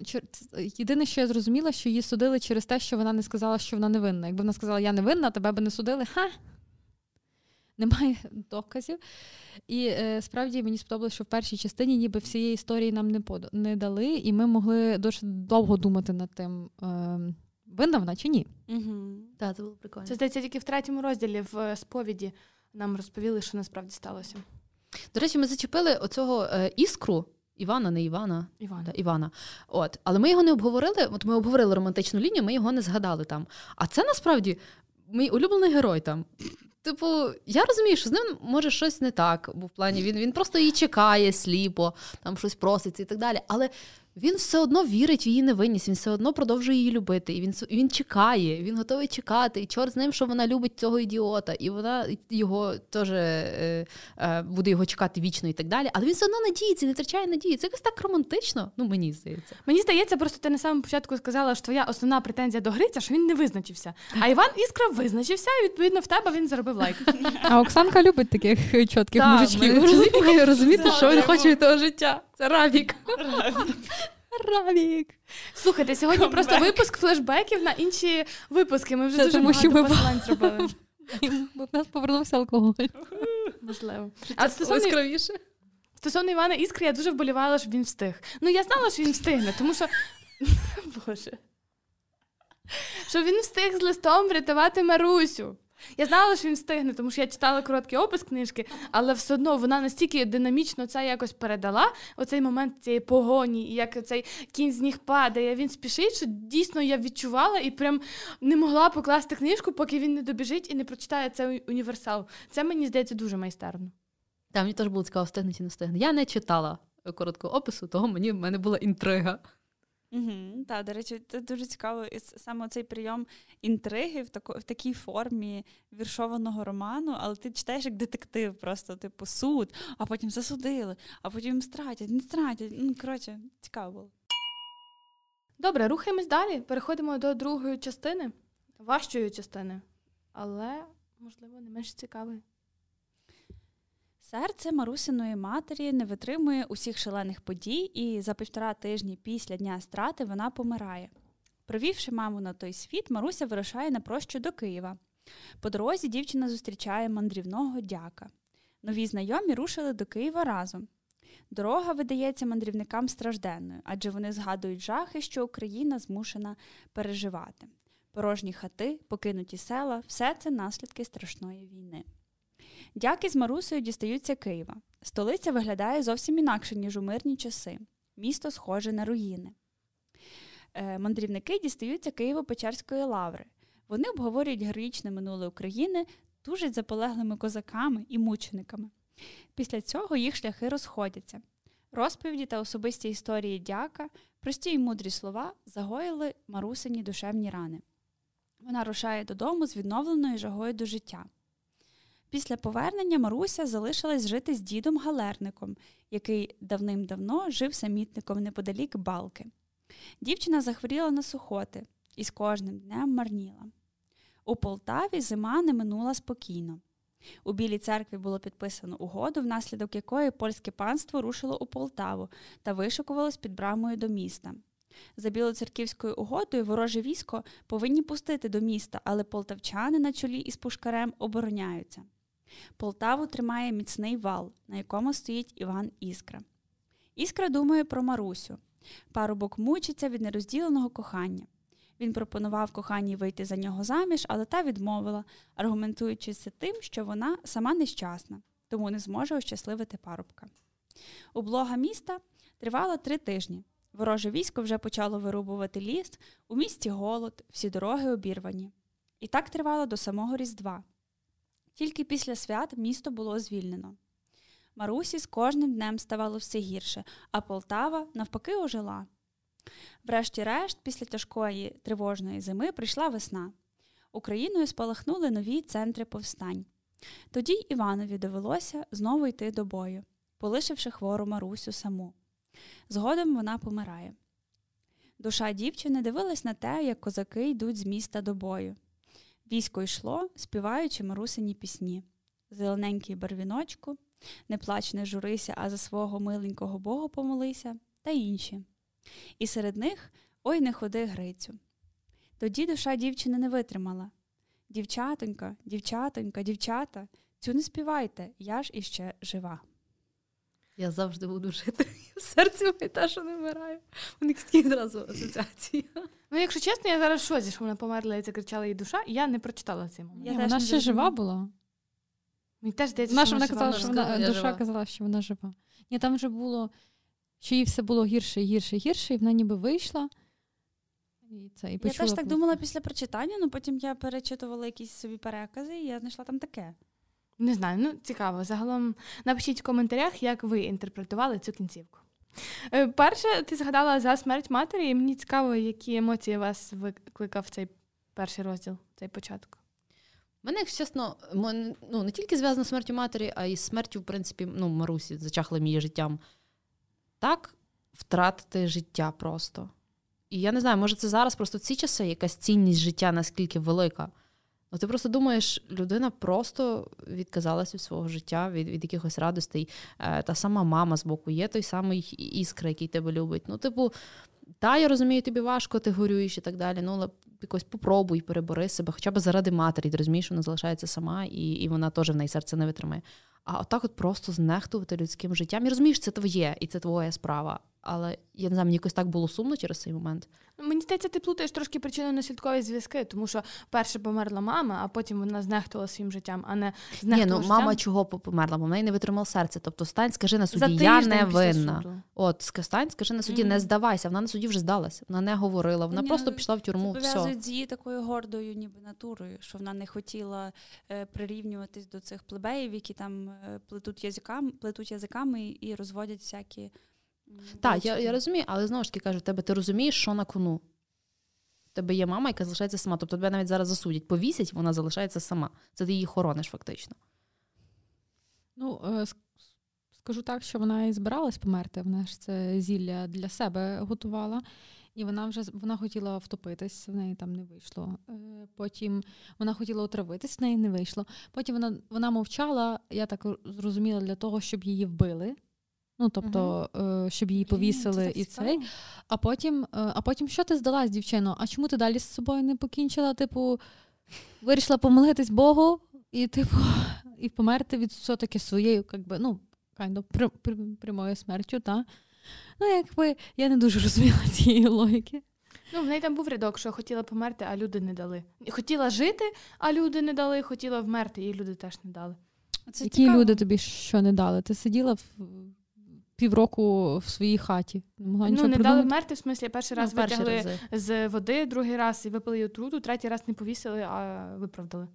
єдине, що я зрозуміла, що її судили через те, що вона не сказала, що вона невинна. Якби вона сказала, я невинна, тебе би не судили. Ха немає [laughs] доказів. І е, справді мені сподобалося, що в першій частині ніби всієї історії нам не под... не дали, і ми могли дуже довго думати над тим, е, винна вона чи ні. Угу. Так, це було прикольно. Це здається, тільки в третьому розділі в е, сповіді нам розповіли, що насправді сталося. До речі, ми зачепили оцього е, іскру. Івана, не Івана. Івана. Да, Івана. От. Але ми його не обговорили. От ми обговорили романтичну лінію, ми його не згадали там. А це насправді мій улюблений герой там. Типу, я розумію, що з ним може щось не так, бо в плані він він просто її чекає сліпо, там щось проситься і так далі. Але він все одно вірить в її невинність, він все одно продовжує її любити. І він він чекає, він готовий чекати. І чорт з ним, що вона любить цього ідіота, і вона його теж е, е, буде його чекати вічно і так далі. Але він все одно надіється, не втрачає надії. Це якось так романтично. Ну мені здається. Мені здається, просто ти на самому початку сказала, що твоя основна претензія до Гриця, що він не визначився. А Іван Іскра визначився, і відповідно в тебе він заробив лайк. А Оксанка любить таких чітких мужичків. Розумієте, що він хоче від того життя. Це Равік. Равік. Слухайте, сьогодні Come просто back. випуск флешбеків на інші випуски. Ми вже Це дуже тому, багато що посилань зробили. Бо в нас повернувся алкоголь. Можливо. А стосовно... Стосовно Івана Іскри, я дуже вболівала, щоб він встиг. Ну, я знала, що він встигне, тому що. [laughs] Боже. Що він встиг з листом врятувати Марусю. Я знала, що він встигне, тому що я читала короткий опис книжки, але все одно вона настільки динамічно це якось передала, оцей момент цієї погоні, і як цей кінь з ніг падає, він спішить, що дійсно я відчувала і прям не могла покласти книжку, поки він не добіжить і не прочитає цей універсал. Це мені здається дуже майстерно. Так, мені теж було цікаво, встигне чи не встигне. Я не читала короткого опису, того мені в мене була інтрига. Угу, Так, до речі, це дуже цікаво. І саме цей прийом інтриги в тако, в такій формі віршованого роману, але ти читаєш як детектив, просто типу суд, а потім засудили, а потім стратять, не стратять. Ну, коротше, цікаво було. Добре, рухаємось далі. Переходимо до другої частини, важчої частини, але, можливо, не менш цікавої. Серце Марусиної матері не витримує усіх шалених подій, і за півтора тижні після дня страти вона помирає. Провівши маму на той світ, Маруся вирушає на прощу до Києва. По дорозі дівчина зустрічає мандрівного дяка. Нові знайомі рушили до Києва разом. Дорога видається мандрівникам стражденною, адже вони згадують жахи, що Україна змушена переживати. Порожні хати, покинуті села все це наслідки страшної війни. Дяки з Марусею дістаються Києва. Столиця виглядає зовсім інакше, ніж у мирні часи. Місто схоже на руїни. Е, мандрівники дістаються Києво-Печерської лаври. Вони обговорюють героїчне минуле України, тужать за полеглими козаками і мучениками. Після цього їх шляхи розходяться. Розповіді та особисті історії дяка, прості й мудрі слова загоїли Марусині душевні рани. Вона рушає додому з відновленою жагою до життя. Після повернення Маруся залишилась жити з дідом Галерником, який давним-давно жив самітником неподалік балки. Дівчина захворіла на сухоти і з кожним днем марніла. У Полтаві зима не минула спокійно. У Білій церкві було підписано угоду, внаслідок якої польське панство рушило у Полтаву та вишикувалось під брамою до міста. За білоцерківською угодою вороже військо повинні пустити до міста, але полтавчани на чолі із пушкарем обороняються. Полтаву тримає міцний вал, на якому стоїть Іван Іскра. Іскра думає про Марусю. Парубок мучиться від нерозділеного кохання. Він пропонував коханій вийти за нього заміж, але та відмовила, аргументуючи це тим, що вона сама нещасна, тому не зможе ощасливити парубка. Облога міста тривала три тижні. Вороже військо вже почало вирубувати ліс, у місті голод, всі дороги обірвані. І так тривало до самого Різдва. Тільки після свят місто було звільнено. Марусі з кожним днем ставало все гірше, а Полтава навпаки ожила. Врешті-решт, після тяжкої тривожної зими прийшла весна. Україною спалахнули нові центри повстань. Тоді Іванові довелося знову йти до бою, полишивши хвору Марусю саму. Згодом вона помирає. Душа дівчини дивилась на те, як козаки йдуть з міста до бою. Військо йшло, співаючи марусині пісні. Зелененький барвіночку, не плач, не журися, а за свого миленького Бога помолися, та інші. І серед них ой не ходи Грицю. Тоді душа дівчини не витримала. Дівчатонька, дівчатонька, дівчата, цю не співайте, я ж іще жива. Я завжди буду жити [laughs] серці моє та, що не вмираю. У них такі зразу асоціації. Ну, якщо чесно, я зараз в шозі, що вона померла і це кричала її душа, і я не прочитала цей момент. Я Ні, теж вона не ще жива була. Мені теж здається, Вона, що вона казала, що вона я душа жива. казала, що вона жива. Ні, там вже було, що їй все було гірше гірше гірше, і вона ніби вийшла. І це, і Я почула теж так думала після прочитання, але потім я перечитувала якісь собі перекази, і я знайшла там таке. Не знаю, ну цікаво. Загалом напишіть в коментарях, як ви інтерпретували цю кінцівку. Е, Перше, ти згадала за смерть матері, і мені цікаво, які емоції вас викликав цей перший розділ, цей початок. Мене, якщо чесно, ну, не тільки зв'язано з смертю матері, а й з смертю, в принципі, ну, Марусі, зачахлим її життям. Так втратити життя просто. І я не знаю, може, це зараз просто в ці часи якась цінність життя наскільки велика. Ну, ти просто думаєш, людина просто відказалась від свого життя, від, від якихось радостей. Е, та сама мама з боку є той самий іскра, який тебе любить. Ну, типу, та, я розумію, тобі важко, ти горюєш і так далі. Ну, але якось попробуй, перебори себе, хоча б заради матері, ти розумієш, вона залишається сама, і, і вона теж в неї серце не витримає. А отак от просто знехтувати людським життям. Я розумію, що це твоє і це твоя справа. Але я не знаю, мені якось так було сумно через цей момент. Ну, Мені здається, ти плутаєш трошки причинно-наслідкові зв'язки, тому що перше померла мама, а потім вона знехтувала своїм життям, а не Ні, знехтувала ну мама чого померла, бо в неї не витримало серце. Тобто стань, скажи на за суді, я не винна. суду. От, стань, скажи на суді, не здавайся. Вона на суді вже здалася. Вона не говорила, вона ні, просто ну, пішла в тюрму. Це пов'язують з її такою гордою, ніби натурою, що вона не хотіла е, прирівнюватись до цих плебеїв, які там е, плетуть язиками, плетуть язиками і розводять всякі. Так, я, я розумію, але знову ж таки кажу, в тебе ти розумієш, що на кону. В тебе є мама, яка залишається сама. Тобто тебе навіть зараз засудять, повісять, вона залишається сама. Це ти її хорониш, фактично. Ну, е, скажу так, що вона і збиралась померти. Вона ж це зілля для себе готувала. І вона вже вона хотіла втопитись, в неї там не вийшло. Е, Потім вона хотіла отравитись, в неї не вийшло. Потім вона, вона мовчала, я так зрозуміла, для того, щоб її вбили. Ну, тобто, е, щоб її повісили так і цей. А потім, е, а потім що ти здалась, дівчино? А чому ти далі з собою не покінчила? Типу, вирішила помолитись Богу, і, типу, [laughs] і померти від все-таки своєю, якби, ну, kind of, прямою смертю, та? Ну, якби я не дуже [laughs] розуміла цієї логіки. Ну, в неї там був рядок, що хотіла померти, а люди не дали. Хотіла жити, а люди не дали, хотіла вмерти, і люди теж не дали. Це Які цікаво. люди тобі що не дали? Ти сиділа в півроку в своїй хаті. Не могла ну, не придумати? дали вмерти, в смислі, перший ну, раз ну, витягли рази. з води, другий раз і випили отруту, третій раз не повісили, а виправдали.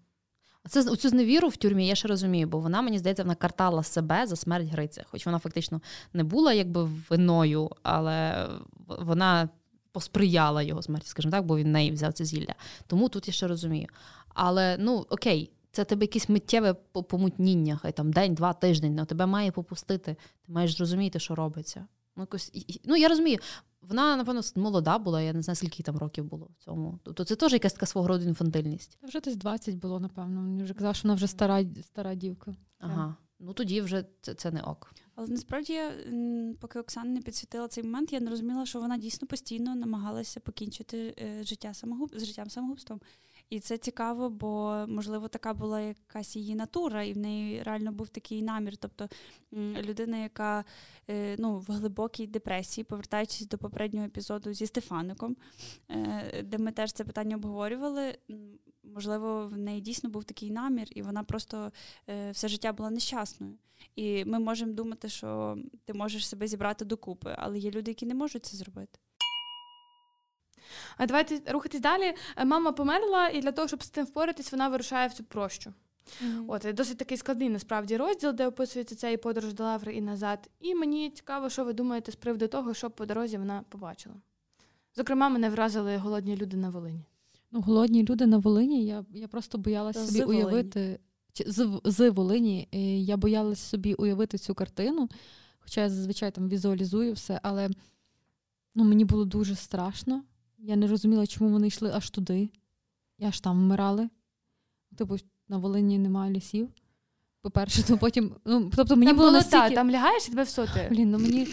Це цю зневіру в тюрмі я ще розумію, бо вона, мені здається, вона картала себе за смерть Гриця. Хоч вона фактично не була якби виною, але вона посприяла його смерті, скажімо так, бо він неї взяв це зілля. Тому тут я ще розумію. Але ну окей, це тебе якесь миттєве помутніння, хай там день, два, тиждень, але тебе має попустити. Ти маєш зрозуміти, що робиться. Ну, якось, ну я розумію, вона, напевно, молода була, я не знаю, скільки там років було в цьому. Тобто це теж якась така свого роду інфантильність. Вже десь 20 було, напевно. Мені вже казав, що вона вже стара стара дівка. Ага. Ну тоді вже це це не ок. Але насправді, поки Оксана не підсвітила цей момент, я не розуміла, що вона дійсно постійно намагалася покінчити е, життя самогуб з життям самогубством. І це цікаво, бо можливо така була якась її натура, і в неї реально був такий намір. Тобто людина, яка е, ну, в глибокій депресії, повертаючись до попереднього епізоду зі Стефаником, е, де ми теж це питання обговорювали. Можливо, в неї дійсно був такий намір, і вона просто е, все життя була нещасною. І ми можемо думати, що ти можеш себе зібрати докупи, але є люди, які не можуть це зробити. А давайте рухатись далі. Е, мама померла, і для того, щоб з тим впоратись, вона вирушає в цю прощу. Mm-hmm. От досить такий складний насправді розділ, де описується цей подорож до Лаври і назад. І мені цікаво, що ви думаєте з приводу того, що по дорозі вона побачила. Зокрема, мене вразили голодні люди на Волині. Ну, голодні люди на Волині. Я я просто боялася собі Волині. уявити з, з Волині. Я боялася собі уявити цю картину, хоча я зазвичай там візуалізую все, але ну, мені було дуже страшно. Я не розуміла, чому вони йшли аж туди. І аж там вмирали. Типу, на Волині немає лісів. По-перше, то потім. Ну, тобто мені там було настільки... та, там лягаєш і тебе всоти. Блін, ну мені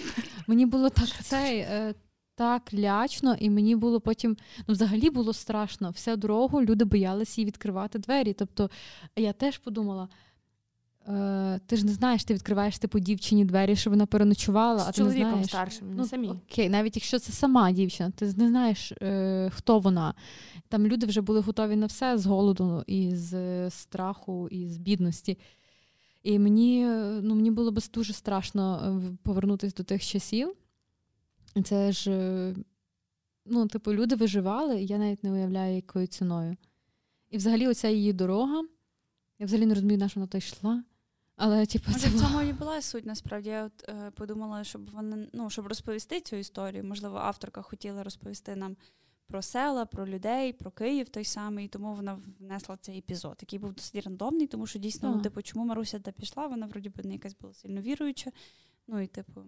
мені було так цей, е, так лячно, і мені було потім. Ну, взагалі було страшно. Всю дорогу люди боялися їй відкривати двері. Тобто я теж подумала. Е, Ти ж не знаєш, ти відкриваєш типу дівчині двері, щоб вона переночувала, З а ти не знаєш. старшим, не ну, самі. Окей, навіть якщо це сама дівчина, ти не знаєш, е, хто вона. Там люди вже були готові на все з голоду, і з страху, і з бідності. І мені ну, мені було б дуже страшно е, повернутися до тих часів. Це ж, е, ну, типу, люди виживали, я навіть не уявляю, якою ціною. І взагалі, оця її дорога. Я взагалі не розумію, на що вона то йшла. Але типу, це в цьому і була суть. Насправді я от е, подумала, щоб вони ну щоб розповісти цю історію. Можливо, авторка хотіла розповісти нам про села, про людей, про Київ той самий, і тому вона внесла цей епізод, який був досить рандомний, тому що дійсно, ну, типу, чому Маруся де пішла, вона вроді би не якась була сильно віруюча. Ну і типу.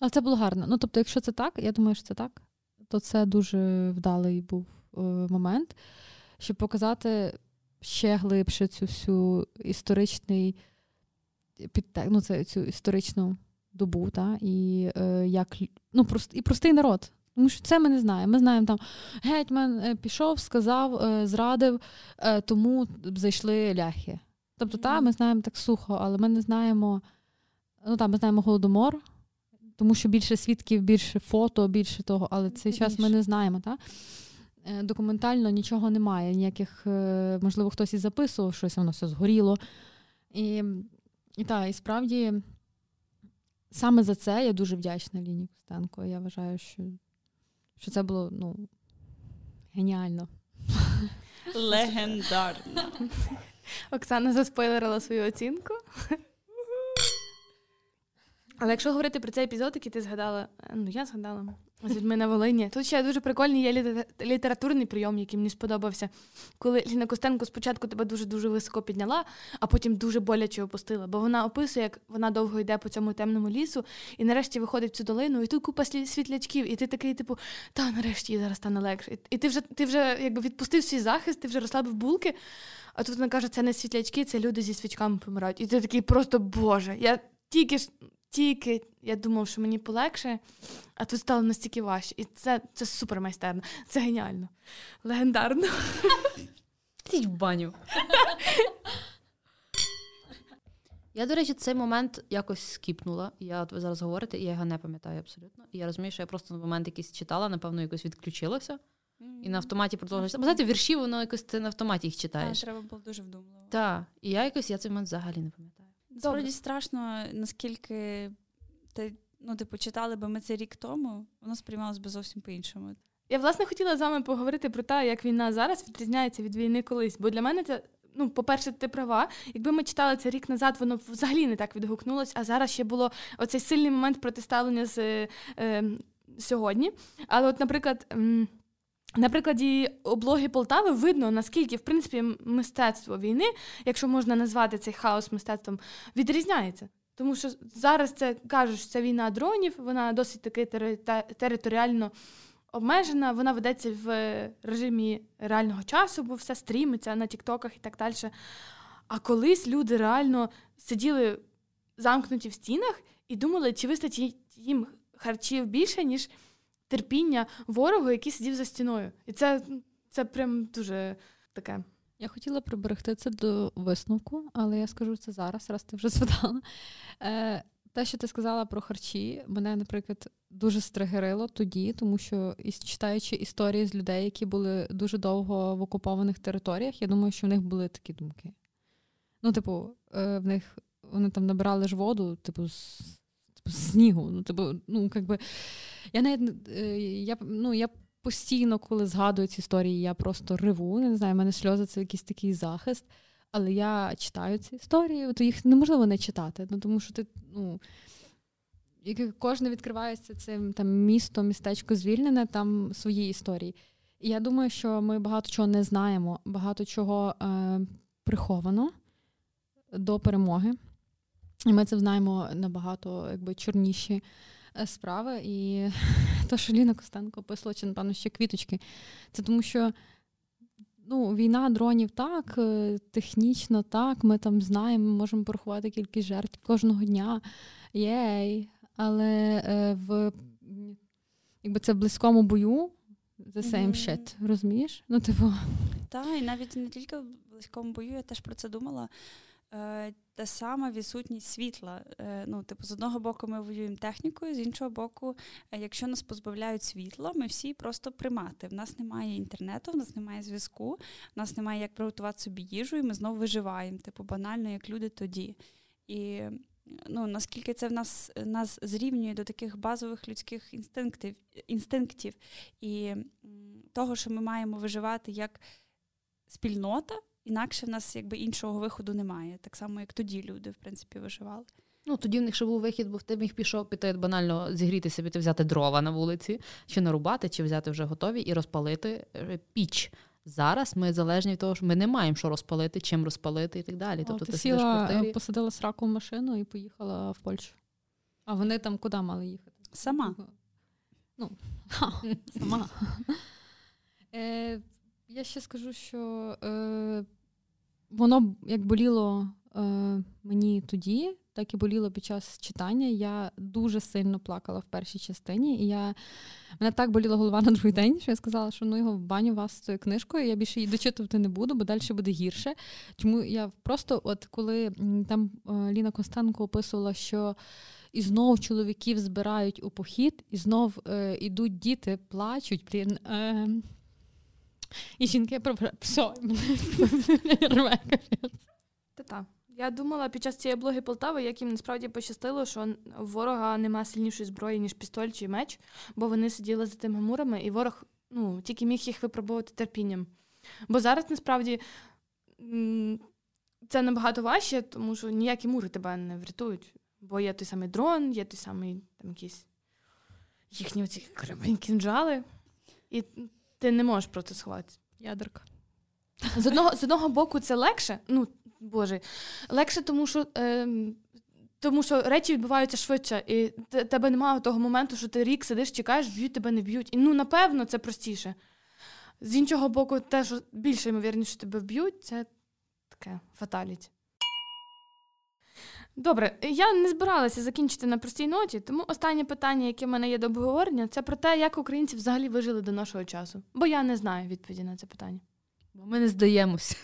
Але це було гарно. Ну тобто, якщо це так, я думаю, що це так, то це дуже вдалий був е, момент, щоб показати ще глибше цю всю історичний підтек, ну, це цю історичну добу, та, і е, як ну, прост, і простий народ. Тому що це ми не знаємо. Ми знаємо там гетьман е, пішов, сказав, е, зрадив, е, тому зайшли ляхи. Тобто, mm-hmm. та, ми знаємо так сухо, але ми не знаємо. Ну там ми знаємо голодомор, тому що більше свідків, більше фото, більше того, але цей Більше. час ми не знаємо. Та? Документально нічого немає, ніяких, можливо, хтось і записував щось, воно все згоріло. І і так, і справді саме за це я дуже вдячна Ліні Костенко. Я вважаю, що що це було ну, геніально. Легендарно. Оксана заспойлерила свою оцінку. Але якщо говорити про цей епізод, який ти згадала, ну я згадала з людьми на Волині. Тут ще дуже прикольний є літературний прийом, який мені сподобався. Коли Ліна Костенко спочатку тебе дуже-дуже високо підняла, а потім дуже боляче опустила. Бо вона описує, як вона довго йде по цьому темному лісу, і нарешті виходить в цю долину, і тут купа світлячків, і ти такий, типу, та нарешті їй зараз стане легше. І ти вже ти вже якби відпустив свій захист, ти вже розслабив булки. А тут вона каже, це не світлячки, це люди зі свічками помирають. І ти такий просто Боже. Я тільки ж тільки я думав, що мені полегше, а тут стало настільки важче. І це це супер майстерно, це геніально, легендарно. Йдіть в баню. Я, до речі, цей момент якось скіпнула. Я от ви зараз говорите, і я його не пам'ятаю абсолютно. І я розумію, що я просто на момент якийсь читала, напевно, якось відключилася. І на автоматі продовжуєш. Бо знаєте, вірші, воно якось ти на автоматі їх читаєш. Так, треба було дуже вдумливо. Так. І я якось я цей момент взагалі не пам'ятаю. Справді страшно, наскільки ти, ну, типу, читали би ми це рік тому, воно сприймалось би зовсім по-іншому. Я власне хотіла з вами поговорити про те, як війна зараз відрізняється від війни колись. Бо для мене це, ну, по-перше, ти права. Якби ми читали це рік назад, воно взагалі не так відгукнулось, а зараз ще було оцей сильний момент протиставлення з е, е, сьогодні. Але, от, наприклад. М- на прикладі облоги Полтави видно, наскільки в принципі мистецтво війни, якщо можна назвати цей хаос мистецтвом, відрізняється. Тому що зараз це що це війна дронів, вона досить таки територіально обмежена, вона ведеться в режимі реального часу, бо все стрімиться на тіктоках і так далі. А колись люди реально сиділи замкнуті в стінах і думали, чи вистачить їм харчів більше, ніж терпіння ворогу, який сидів за стіною. І це це прям дуже таке. Я хотіла приберегти це до висновку, але я скажу це зараз, раз ти вже [laughs] згадала. Е, Те, що ти сказала про харчі, мене, наприклад, дуже стригерило тоді, тому що читаючи історії з людей, які були дуже довго в окупованих територіях, я думаю, що в них були такі думки. Ну, типу, е, в них вони там набирали ж воду, типу, з, типу, з снігу. Ну, типу, ну, якби, я навіть е, я, ну, я постійно, коли згадую ці історії, я просто риву. Не знаю, в мене сльози це якийсь такий захист. Але я читаю ці історії, то їх неможливо не читати. Ну тому що ти, ну кожне відкривається цим там місто, містечко звільнене, там свої історії. І я думаю, що ми багато чого не знаємо, багато чого е, приховано до перемоги. І ми це знаємо набагато якби чорніші справи. І [laughs] те, що Ліна Костенко описала, чи, напевно, ще квіточки, це тому що ну, війна дронів так, е, технічно так, ми там знаємо, ми можемо порахувати кількість жертв кожного дня. Єй. Але е, в якби це в близькому бою the same mm-hmm. shit, розумієш? Ну, типу. Так, і навіть не тільки в близькому бою, я теж про це думала. Е, Та сама відсутність світла. Е, ну, типу, з одного боку, ми воюємо технікою, з іншого боку, е, якщо нас позбавляють світла, ми всі просто примати. В нас немає інтернету, в нас немає зв'язку, в нас немає як приготувати собі їжу, і ми знову виживаємо, типу, банально, як люди тоді. І ну, наскільки це в нас нас зрівнює до таких базових людських інстинктів інстинктів і того, що ми маємо виживати як спільнота, інакше в нас якби іншого виходу немає. Так само, як тоді люди, в принципі, виживали. Ну, тоді в них ще був вихід, бо в тебе міг пішов піти банально зігрітися, піти взяти дрова на вулиці, чи нарубати, чи взяти вже готові і розпалити е, піч. Зараз ми залежні від того, що ми не маємо що розпалити, чим розпалити і так далі. О, тобто ти, ти сіла, е, посадила сраку в машину і поїхала в Польщу. А вони там куди мали їхати? Сама. Ну, [laughs] сама. Е, Я ще скажу, що е, воно як боліло е, мені тоді, так і боліло під час читання. Я дуже сильно плакала в першій частині, і я мене так боліла голова на другий день, що я сказала, що ну його в баню вас з цією книжкою. Я більше її дочитувати не буду, бо далі буде гірше. Чому я просто, от коли там е, Ліна Костенко описувала, що. І знов чоловіків збирають у похід, і знов е, ідуть діти, плачуть. Блін, е, і жінки про все. [laughs] Та-та. Я думала під час цієї блоги Полтави, як їм насправді пощастило, що ворога нема сильнішої зброї, ніж пістоль чи меч, бо вони сиділи за тими мурами, і ворог ну, тільки міг їх випробувати терпінням. Бо зараз насправді це набагато важче, тому що ніякі мури тебе не врятують. Бо є той самий дрон, є той самий там якісь їхні оці кінжали, і ти не можеш проти сховатися. Ядерка. З одного з одного боку, це легше. Ну, Боже, легше, тому що е, тому що речі відбуваються швидше, і тебе немає того моменту, що ти рік сидиш, чекаєш, б'ють тебе не б'ють. І ну, напевно, це простіше. З іншого боку, те, що більше ймовірніше, що тебе б'ють, це таке фаталіті. Добре, я не збиралася закінчити на простій ноті, тому останнє питання, яке в мене є до обговорення, це про те, як українці взагалі вижили до нашого часу. Бо я не знаю відповіді на це питання. Бо ми не здаємося.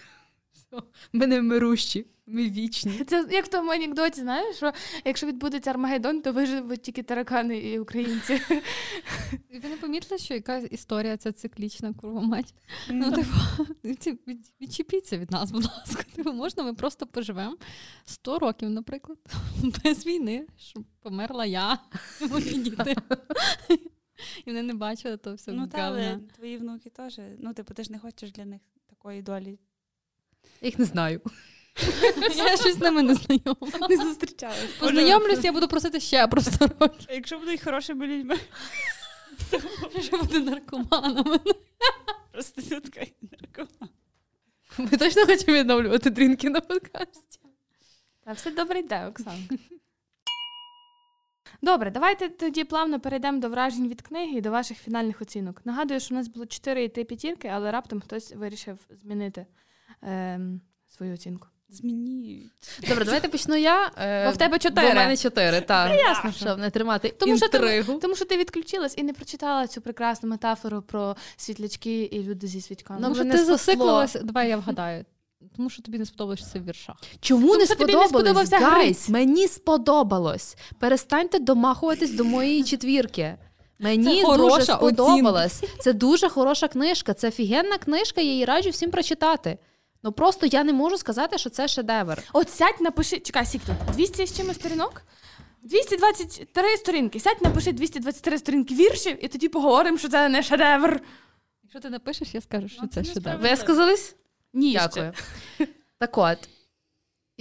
[laughs] Ми не вмирущі, ми вічні. Це як в тому анекдоті, знаєш, що якщо відбудеться Армагеддон, то виживуть тільки таракани і українці. Ви не помітили, що яка історія ця циклічна курвомать? Ну, типу, від- відчепіться від нас, будь ласка. Типу, можна ми просто поживемо 100 років, наприклад, [laughs] без війни, щоб померла я, мої діти. І вони не бачили то все Ну, та, але твої внуки теж. Ну, типу, ти ж не хочеш для них такої долі. Я їх не знаю. [laughs] Я щось з ними не знайома. Не зустрічалися. Познайомлюсь, я буду просити ще про 100 років, Якщо будуть хорошими людьми, що буде наркоманами. проститутка і наркоман. Ми точно хочемо відновлювати дрінки на подкасті. Та все добре йде, Оксана. Добре, давайте тоді плавно перейдемо до вражень від книги і до ваших фінальних оцінок. Нагадую, що у нас було 4 і 3 п'ятірки, але раптом хтось вирішив змінити ем, свою оцінку. Змінюють. Добре, давайте почну я. Е, Бо в тебе чотири. бо в мене чотири, так. ясно, Щоб не тримати Тому що ти- інтригу. Тому що ти відключилась і не прочитала цю прекрасну метафору про світлячки і люди зі свічками. Ну, Тому що мене ти спасло. давай я вгадаю. Тому що тобі не сподобалося це в віршах. Чому не що тобі не сподобалось? сподобався Guys, мені сподобалось. Перестаньте домахуватись до моєї четвірки. Мені Це дуже хороша сподобалось. Це дуже хороша книжка. Це офігенна книжка, я її раджу всім прочитати. Ну просто я не можу сказати, що це шедевр. От сядь, напиши, чекай, сікто, тут? 200 з чимось сторінок? 223 сторінки. Сядь, напиши 223 сторінки віршів, і тоді поговоримо, що це не шедевр. Якщо ти напишеш, я скажу, що Ну, це це шедевр. Висказались? Ні, Дякую. Так от.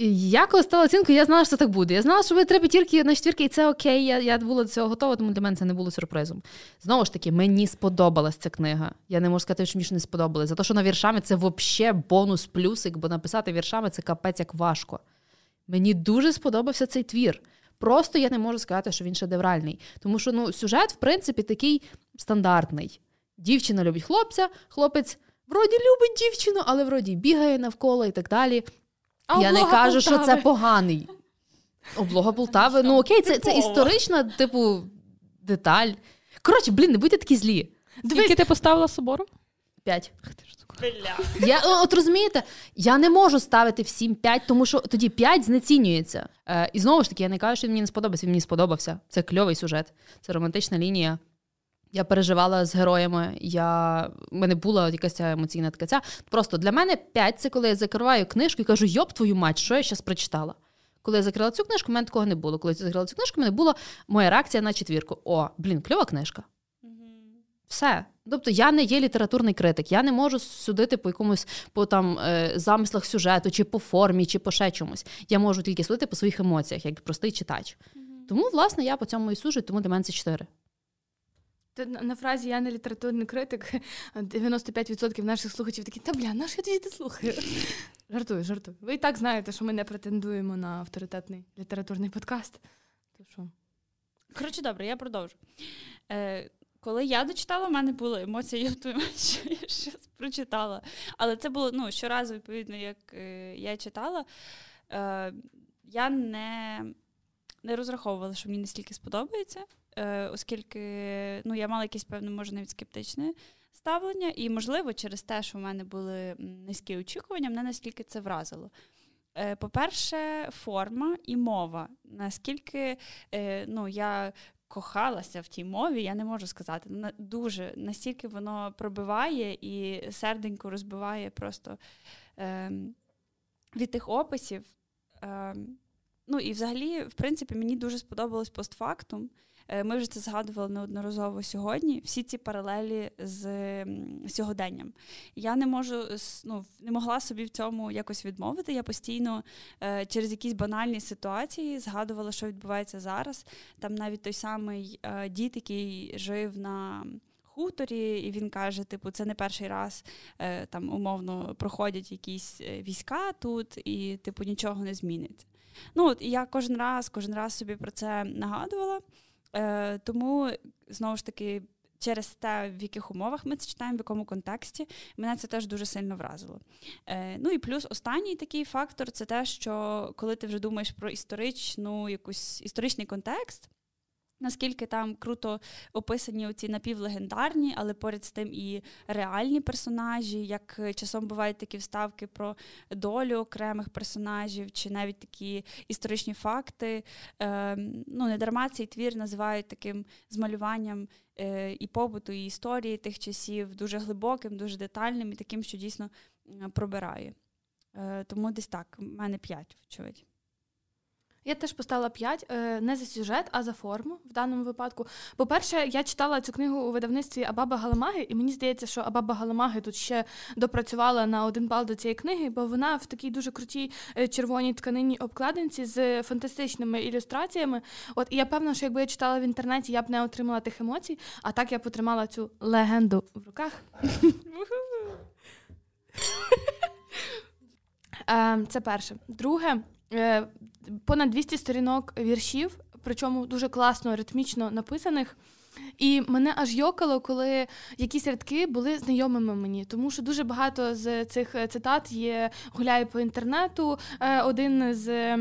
Я коли стала оцінкою, я знала, що так буде. Я знала, що буде три п'ятірки на четвірки, і це окей. Я, я була до цього готова, тому для мене це не було сюрпризом. Знову ж таки, мені сподобалась ця книга. Я не можу сказати, що мені не сподобалось. За те, що на віршами це взагалі бонус плюсик, бо написати віршами це капець як важко. Мені дуже сподобався цей твір. Просто я не можу сказати, що він шедевральний. Тому що ну, сюжет, в принципі, такий стандартний. Дівчина любить хлопця, хлопець вроді любить дівчину, але вроді бігає навколо і так далі. А я не кажу, що це Полтави? поганий. Облога Полтави. Ну окей, це, це історична, типу, деталь. Коротше, блін, не будьте такі злі. Скільки ти поставила собору? П'ять. Бля. Я, от розумієте, я не можу ставити всім 5, тому що тоді 5 знецінюється. Е, і знову ж таки, я не кажу, що він мені не сподобався. Він мені сподобався. Це кльовий сюжет, це романтична лінія. Я переживала з героями. Я... У мене була якась ця емоційна така ця. Просто для мене 5 це коли я закриваю книжку і кажу, йоп твою мать, що я зараз прочитала. Коли я закрила цю книжку, в мене такого не було. Коли я закрила цю книжку, в мене була моя реакція на четвірку. О, блін, кльова книжка. Все. Тобто я не є літературний критик, я не можу судити по якомусь по там е, замислах сюжету, чи по формі, чи по ще чомусь. Я можу тільки судити по своїх емоціях, як простий читач. Тому, власне, я по цьому і сужу, тому для мене це 4. На, фразі я не літературний критик, [laughs] 95% наших слухачів такі, та бля, наш я тоді ти слухаю. [laughs] Жартую, жартую. Ви і так знаєте, що ми не претендуємо на авторитетний літературний подкаст. То що? Коротше, добре, я продовжу. Е, коли я дочитала, в мене була емоція, я думаю, [laughs] що я щось прочитала. Але це було ну, щоразу, відповідно, як е, я читала. Е, я не, не розраховувала, що мені настільки сподобається, оскільки ну, я мала якесь певне, може, навіть скептичне ставлення, і, можливо, через те, що в мене були низькі очікування, мене настільки це вразило. Е, По-перше, форма і мова. Наскільки е, ну, я кохалася в тій мові, я не можу сказати. Дуже настільки воно пробиває і серденько розбиває просто е, від тих описів. Е, ну і взагалі, в принципі, мені дуже сподобалось постфактум. Е, Ми вже це згадували неодноразово сьогодні. Всі ці паралелі з сьогоденням. Я не можу ну, не могла собі в цьому якось відмовити. Я постійно е, через якісь банальні ситуації згадувала, що відбувається зараз. Там навіть той самий е, дід, який жив на хуторі, і він каже: типу, це не перший раз там умовно проходять якісь війська тут, і типу нічого не зміниться. Ну от я кожен раз, кожен раз собі про це нагадувала. Е, тому знову ж таки. Через те, в яких умовах ми це читаємо, в якому контексті, мене це теж дуже сильно вразило. Е, ну і плюс останній такий фактор це те, що коли ти вже думаєш про історичну якусь історичний контекст, Наскільки там круто описані оці напівлегендарні, але поряд з тим і реальні персонажі, як часом бувають такі вставки про долю окремих персонажів, чи навіть такі історичні факти. Е, ну, Не дарма цей твір називають таким змалюванням е, і побуту, і історії тих часів, дуже глибоким, дуже детальним і таким, що дійсно пробирає. Е, Тому десь так, в мене п'ять, очевидь. Я теж поставила 5, е, не за сюжет, а за форму в даному випадку. По-перше, я читала цю книгу у видавництві Абаба Галамаги, і мені здається, що Абаба Галамаги тут ще допрацювала на один бал до цієї книги, бо вона в такій дуже крутій е, червоній тканинній обкладинці з фантастичними ілюстраціями. От і я певна, що якби я читала в інтернеті, я б не отримала тих емоцій, а так я потримала цю легенду в руках. Ем, це перше. Друге. Е, понад 200 сторінок віршів, причому дуже класно, ритмічно написаних. І мене аж йокало, коли якісь рядки були знайомими мені, тому що дуже багато з цих цитат є гуляю по інтернету. Е, один з Е,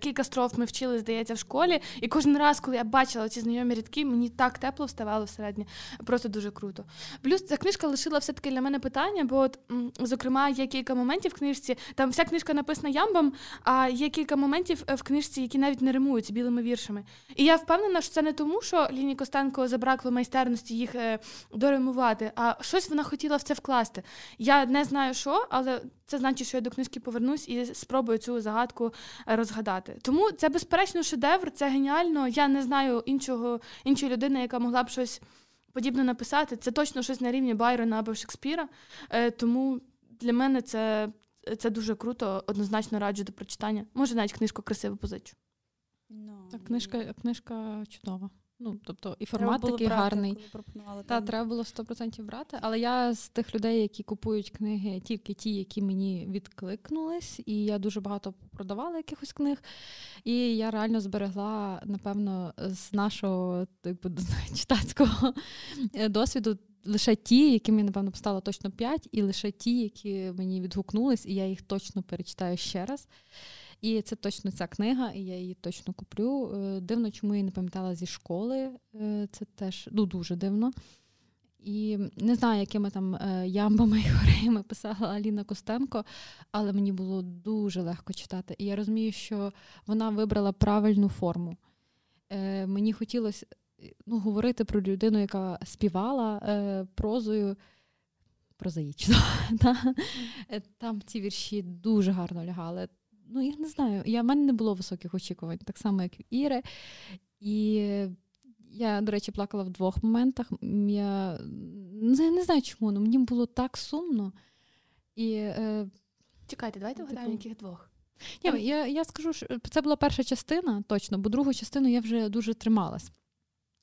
кілька строф ми вчили, здається, в школі. І кожен раз, коли я бачила ці знайомі рядки, мені так тепло вставало всередині. Просто дуже круто. Плюс ця книжка лишила все-таки для мене питання, бо, от, зокрема, є кілька моментів в книжці. Там вся книжка написана ямбом, а є кілька моментів в книжці, які навіть не римуються білими віршами. І я впевнена, що це не тому, що Ліні Костенко забракло майстерності їх е, доримувати, а щось вона хотіла в це вкласти. Я не знаю, що, але це значить, що я до книжки повернусь і спробую цю загадку розгадати. Тому це безперечно шедевр, це геніально. Я не знаю іншого іншої людини, яка могла б щось подібне написати. Це точно щось на рівні Байрона або Шекспіра. Е, тому для мене це це дуже круто, однозначно раджу до прочитання. Може, навіть книжку красиво позичу. No. Ну, так, книжка, книжка чудова. Ну, тобто і формат такий брати, гарний. Та, треба було 100% брати. Але я з тих людей, які купують книги, тільки ті, які мені відкликнулись, і я дуже багато продавала якихось книг. І я реально зберегла, напевно, з нашого якби, [laughs] читацького досвіду. Лише ті, які мені, напевно, поставила точно 5, і лише ті, які мені відгукнулись, і я їх точно перечитаю ще раз. І це точно ця книга, і я її точно куплю. Е, дивно, чому я не пам'ятала зі школи. Е, це теж ну, дуже дивно. І не знаю, якими там е, ямбами [laughs] і хореями писала Аліна Костенко, але мені було дуже легко читати. І я розумію, що вона вибрала правильну форму. Мені хотілося ну, говорити про людину, яка співала прозою. Прозаїчно. [laughs] Там ці вірші дуже гарно лягали ну я не знаю. Я в мене не було високих очікувань, так само, як в Іри. І я, до речі, плакала в двох моментах. Я не, не знаю чому, але мені було так сумно. І, е, Чекайте, давайте типу вгадаємо, яких двох. Ні, Я я скажу, що це була перша частина, точно, бо другу частину я вже дуже трималась.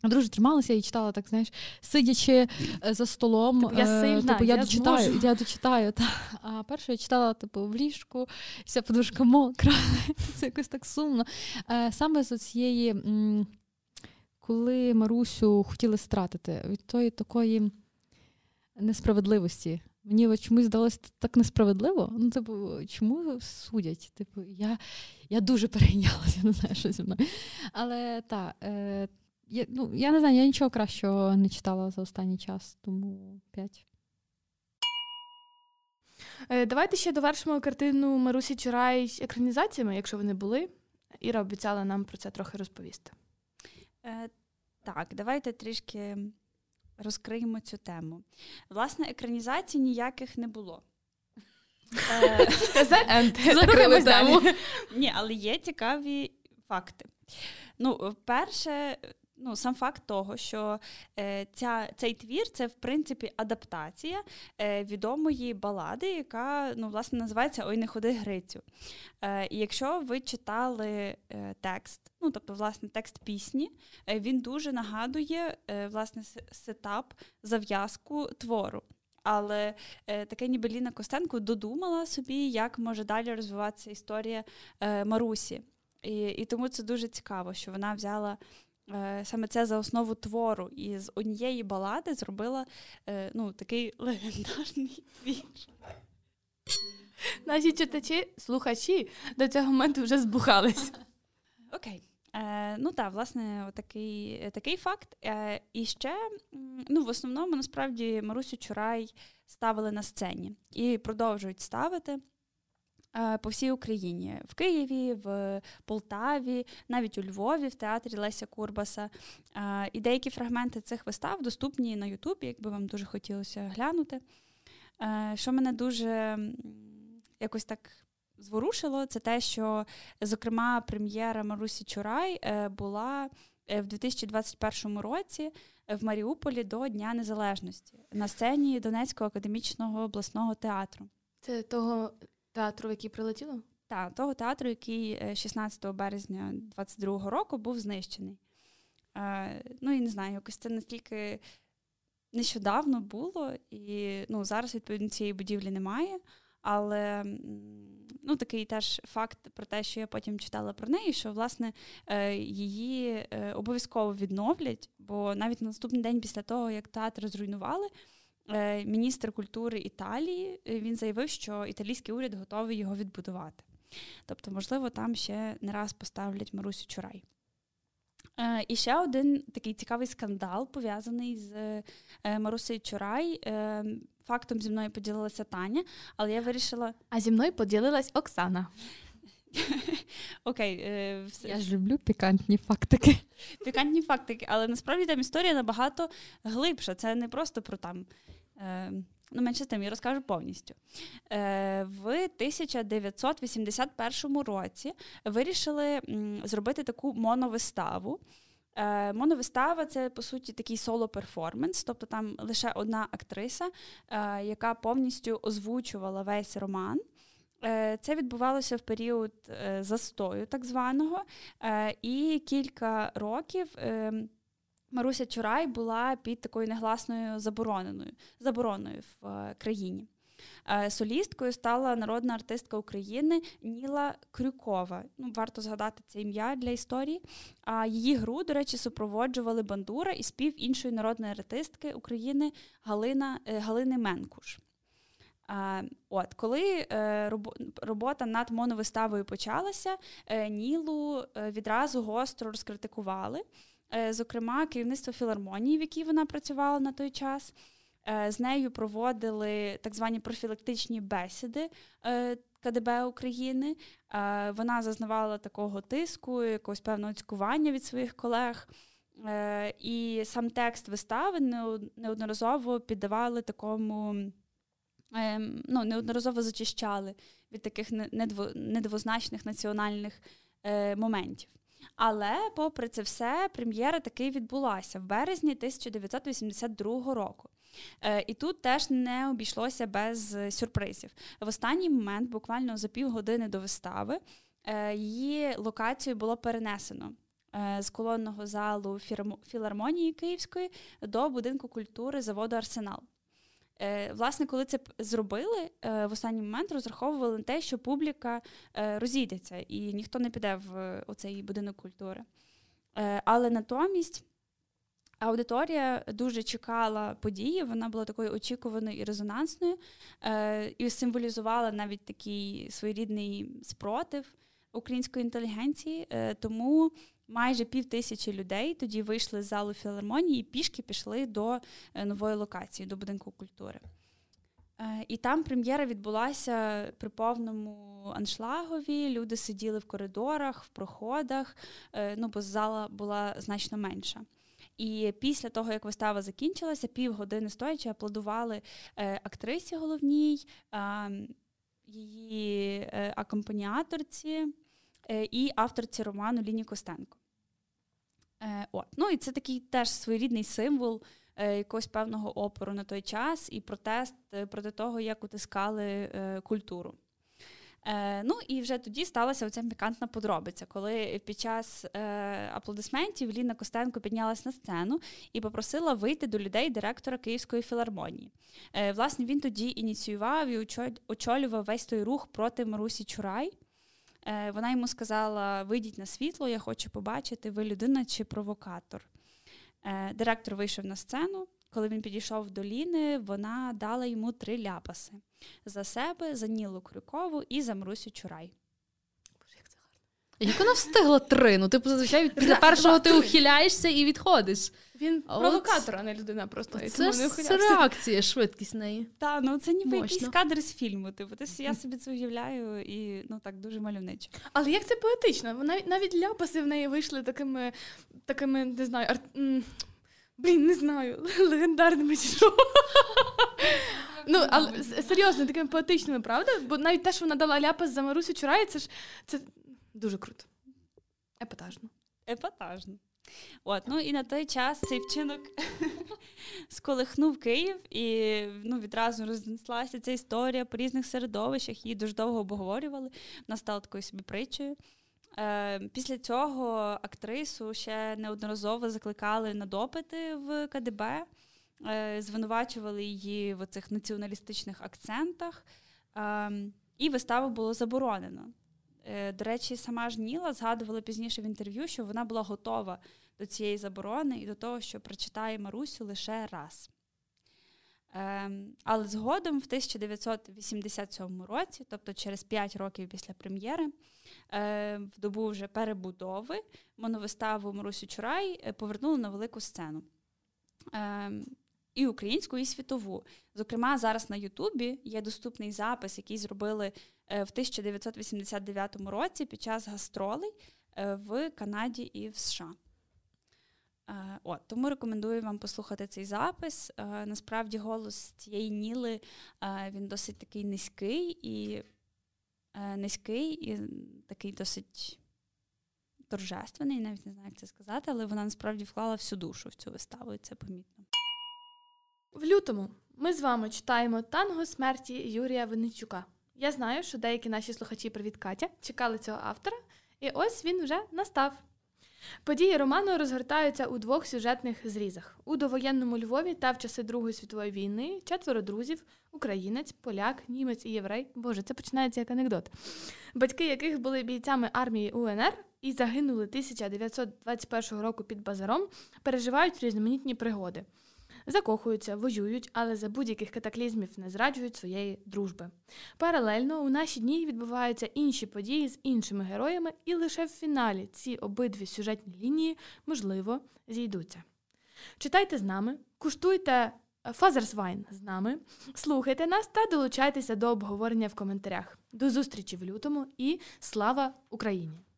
Дуже трималася і читала, так знаєш, сидячи е, за столом. Типу, я сильна, типу, я, я дочитаю, зможу. я дочитаю. Та. А перше я читала типу, в ліжку, вся подушка мокра, [laughs] це якось так сумно. Е, саме з цієї, коли Марусю хотіли стратити, від тої такої несправедливості. Мені чомусь здалося так несправедливо. Ну, типу, чому судять? Типу, я я дуже перейнялася, [laughs] не знаю, що зі мною. Але так. Е, я, ну, я не знаю, я нічого кращого не читала за останній час, тому 5. Е, давайте ще довершимо картину Марусі Чурай екранізаціями, якщо вони були. Іра обіцяла нам про це трохи розповісти. Е, Так, давайте трішки розкриємо цю тему. Власне, екранізацій ніяких не було. Е, [laughs] [laughs] Ні, але є цікаві факти. Ну, перше, ну, сам факт того, що е, ця, цей твір це в принципі адаптація е, відомої балади, яка ну, власне називається Ой, не ходи Грицю. Е, І якщо ви читали е, текст, ну тобто, власне, текст пісні, е, він дуже нагадує е, власне сетап зав'язку твору. Але е, таке ніби Ліна Костенко додумала собі, як може далі розвиватися історія е, Марусі. І і тому це дуже цікаво, що вона взяла саме це за основу твору, і з однієї балади зробила е, ну, такий легендарний вірш. Наші читачі, слухачі до цього моменту вже збухались. Окей. Е, Ну так, власне, такий такий факт. Е, І ще ну, в основному насправді Марусю Чурай ставили на сцені і продовжують ставити. Е, по всій Україні в Києві, в Полтаві, навіть у Львові, в театрі Леся Курбаса. Е, і деякі фрагменти цих вистав доступні на Ютубі, якби вам дуже хотілося глянути. Е, що мене дуже якось так зворушило, це те, що, зокрема, прем'єра Марусі Чурай була в 2021 році в Маріуполі до Дня Незалежності на сцені Донецького академічного обласного театру. Це того Театру, в який прилетіло? Так, того театру, який 16 е, березня 22-го року був знищений. Е, Ну і не знаю, якось це настільки нещодавно було, і ну, зараз, відповідно, цієї будівлі немає. Але ну, такий теж факт про те, що я потім читала про неї, що власне е, її обов'язково відновлять, бо навіть на наступний день після того, як театр зруйнували, міністр культури Італії е, він заявив, що італійський уряд готовий його відбудувати. Тобто, можливо, там ще не раз поставлять Марусю Чурай. Е, і ще один такий цікавий скандал пов'язаний з Марусею Чурай. Фактом зі мною поділилася Таня, але я вирішила. [gasps] А зі мною поділилась Оксана. [laughs] Окей, е, все. Я ж люблю пікантні фактики. Пікантні фактики, але насправді там історія набагато глибша. Це не просто про там. Е, Ну, менше з тим, я розкажу повністю. Е, В 1981 році вирішили зробити таку моновиставу. Е, Моновистава це, по суті, такий соло-перформанс, тобто там лише одна актриса, яка повністю озвучувала весь роман. Це відбувалося в період застою, так званого, і кілька років. Маруся Чурай була під такою негласною забороненою забороною в країні. Солісткою стала народна артистка України Ніла Крюкова. Ну, Варто згадати це ім'я для історії. А її гру, до речі, супроводжували бандура і спів іншої народної артистки України Галина, Галини Менкуш. От, Коли е, робота над моновиставою почалася, е, Нілу е, відразу гостро розкритикували. Зокрема, керівництво філармонії, в якій вона працювала на той час. З нею проводили так звані профілактичні бесіди КДБ України. Вона зазнавала такого тиску, якогось певного цькування від своїх колег. І сам текст вистави неодноразово піддавали такому. Ем, ну, неодноразово зачищали від таких недвозначних національних е, моментів. Але, попри це все, прем'єра таки відбулася в березні 1982 року. Е, і тут теж не обійшлося без сюрпризів. В останній момент, буквально за півгодини до вистави, е, її локацію було перенесено. З колонного залу філармонії Київської до будинку культури заводу Арсенал. Е, власне, коли це зробили, е, в останній момент розраховували на те, що публіка е, розійдеться і ніхто не піде в оцей будинок культури. Але натомість аудиторія дуже чекала події, вона була такою очікуваною і резонансною, і символізувала навіть такий своєрідний спротив української інтелігенції. Тому майже пів тисячі людей тоді вийшли з залу філармонії і пішки пішли до е, нової локації, до будинку культури. Е, і там прем'єра відбулася при повному аншлагові. Люди сиділи в коридорах, в проходах, е, ну бо зала була значно менша. І після того, як вистава закінчилася, півгодини стоячи, аплодували актрисі головній, її акомпаніаторці і авторці роману Ліні Костенко. Е, от. Ну І це такий теж своєрідний символ е, якогось певного опору на той час і протест проти того, як утискали культуру. Е, Ну і вже тоді сталася оця пікантна подробиця, коли під час е, аплодисментів Ліна Костенко піднялася на сцену і попросила вийти до людей директора Київської філармонії. Е, Власне, він тоді ініціював і очолював весь той рух проти Марусі Чурай. Е, вона йому сказала: вийдіть на світло, я хочу побачити, ви людина чи провокатор. Е, директор вийшов на сцену. Коли він підійшов до Ліни, вона дала йому три ляпаси за себе, за Нілу Крюкову і за Мрусю Чурай. Як це вона встигла три? Ну, типу, зазвичай після першого ти ухиляєшся і відходиш. Він А от провокатор, а не людина просто. Це ж ухилявся. реакція, швидкість неї. Та, ну це ніби Мощно. якийсь кадр з фільму. Типу, ти, я собі це уявляю і ну так дуже мальовничо. Але як це поетично? Навіть, навіть ляпаси в неї вийшли такими, такими не знаю, ар... блін, не знаю, [laughs] легендарними чи що. [laughs] Ну, але серйозно, такими поетичними, правда? Бо навіть те, що вона дала ляпас за Марусю Чурай, це ж це дуже круто. Епатажно. Епатажно. От, ну і на той час цей вчинок [laughs] сколихнув Київ, і ну, відразу рознеслася ця історія по різних середовищах, її дуже довго обговорювали. Вона стала такою собі притчею. Е, після цього актрису ще неодноразово закликали на допити в КДБ, е, звинувачували її в цих націоналістичних акцентах, е, і виставу було заборонено. Е, До речі, сама ж Ніла згадувала пізніше в інтерв'ю, що вона була готова до цієї заборони і до того, що прочитає Марусю лише раз. Ем, Але згодом, в 1987 році, тобто через 5 років після прем'єри, е, в добу вже перебудови, моновиставу Марусю Чурай е, повернули на велику сцену. Ем, І українську, і світову. Зокрема, зараз на Ютубі є доступний запис, який зробили в 1989 році під час гастролей е, в Канаді і в США. Е, От, тому рекомендую вам послухати цей запис. Е, Насправді голос цієї Ніли е, він досить такий низький і е, низький і такий досить торжественний, навіть не знаю, як це сказати, але вона насправді вклала всю душу в цю виставу, і це помітно. В лютому ми з вами читаємо танго смерті Юрія Винничука. Я знаю, що деякі наші слухачі привіт Катя чекали цього автора, і ось він вже настав. Події роману розгортаються у двох сюжетних зрізах: у довоєнному Львові та в часи Другої світової війни четверо друзів, українець, поляк, німець і єврей. Боже, це починається як анекдот. Батьки яких були бійцями армії УНР і загинули 1921 року під базаром, переживають різноманітні пригоди. Закохуються, воюють, але за будь-яких катаклізмів не зраджують своєї дружби. Паралельно у наші дні відбуваються інші події з іншими героями, і лише в фіналі ці обидві сюжетні лінії, можливо, зійдуться. Читайте з нами, куштуйте Father's Wine з нами, слухайте нас та долучайтеся до обговорення в коментарях. До зустрічі в лютому і слава Україні!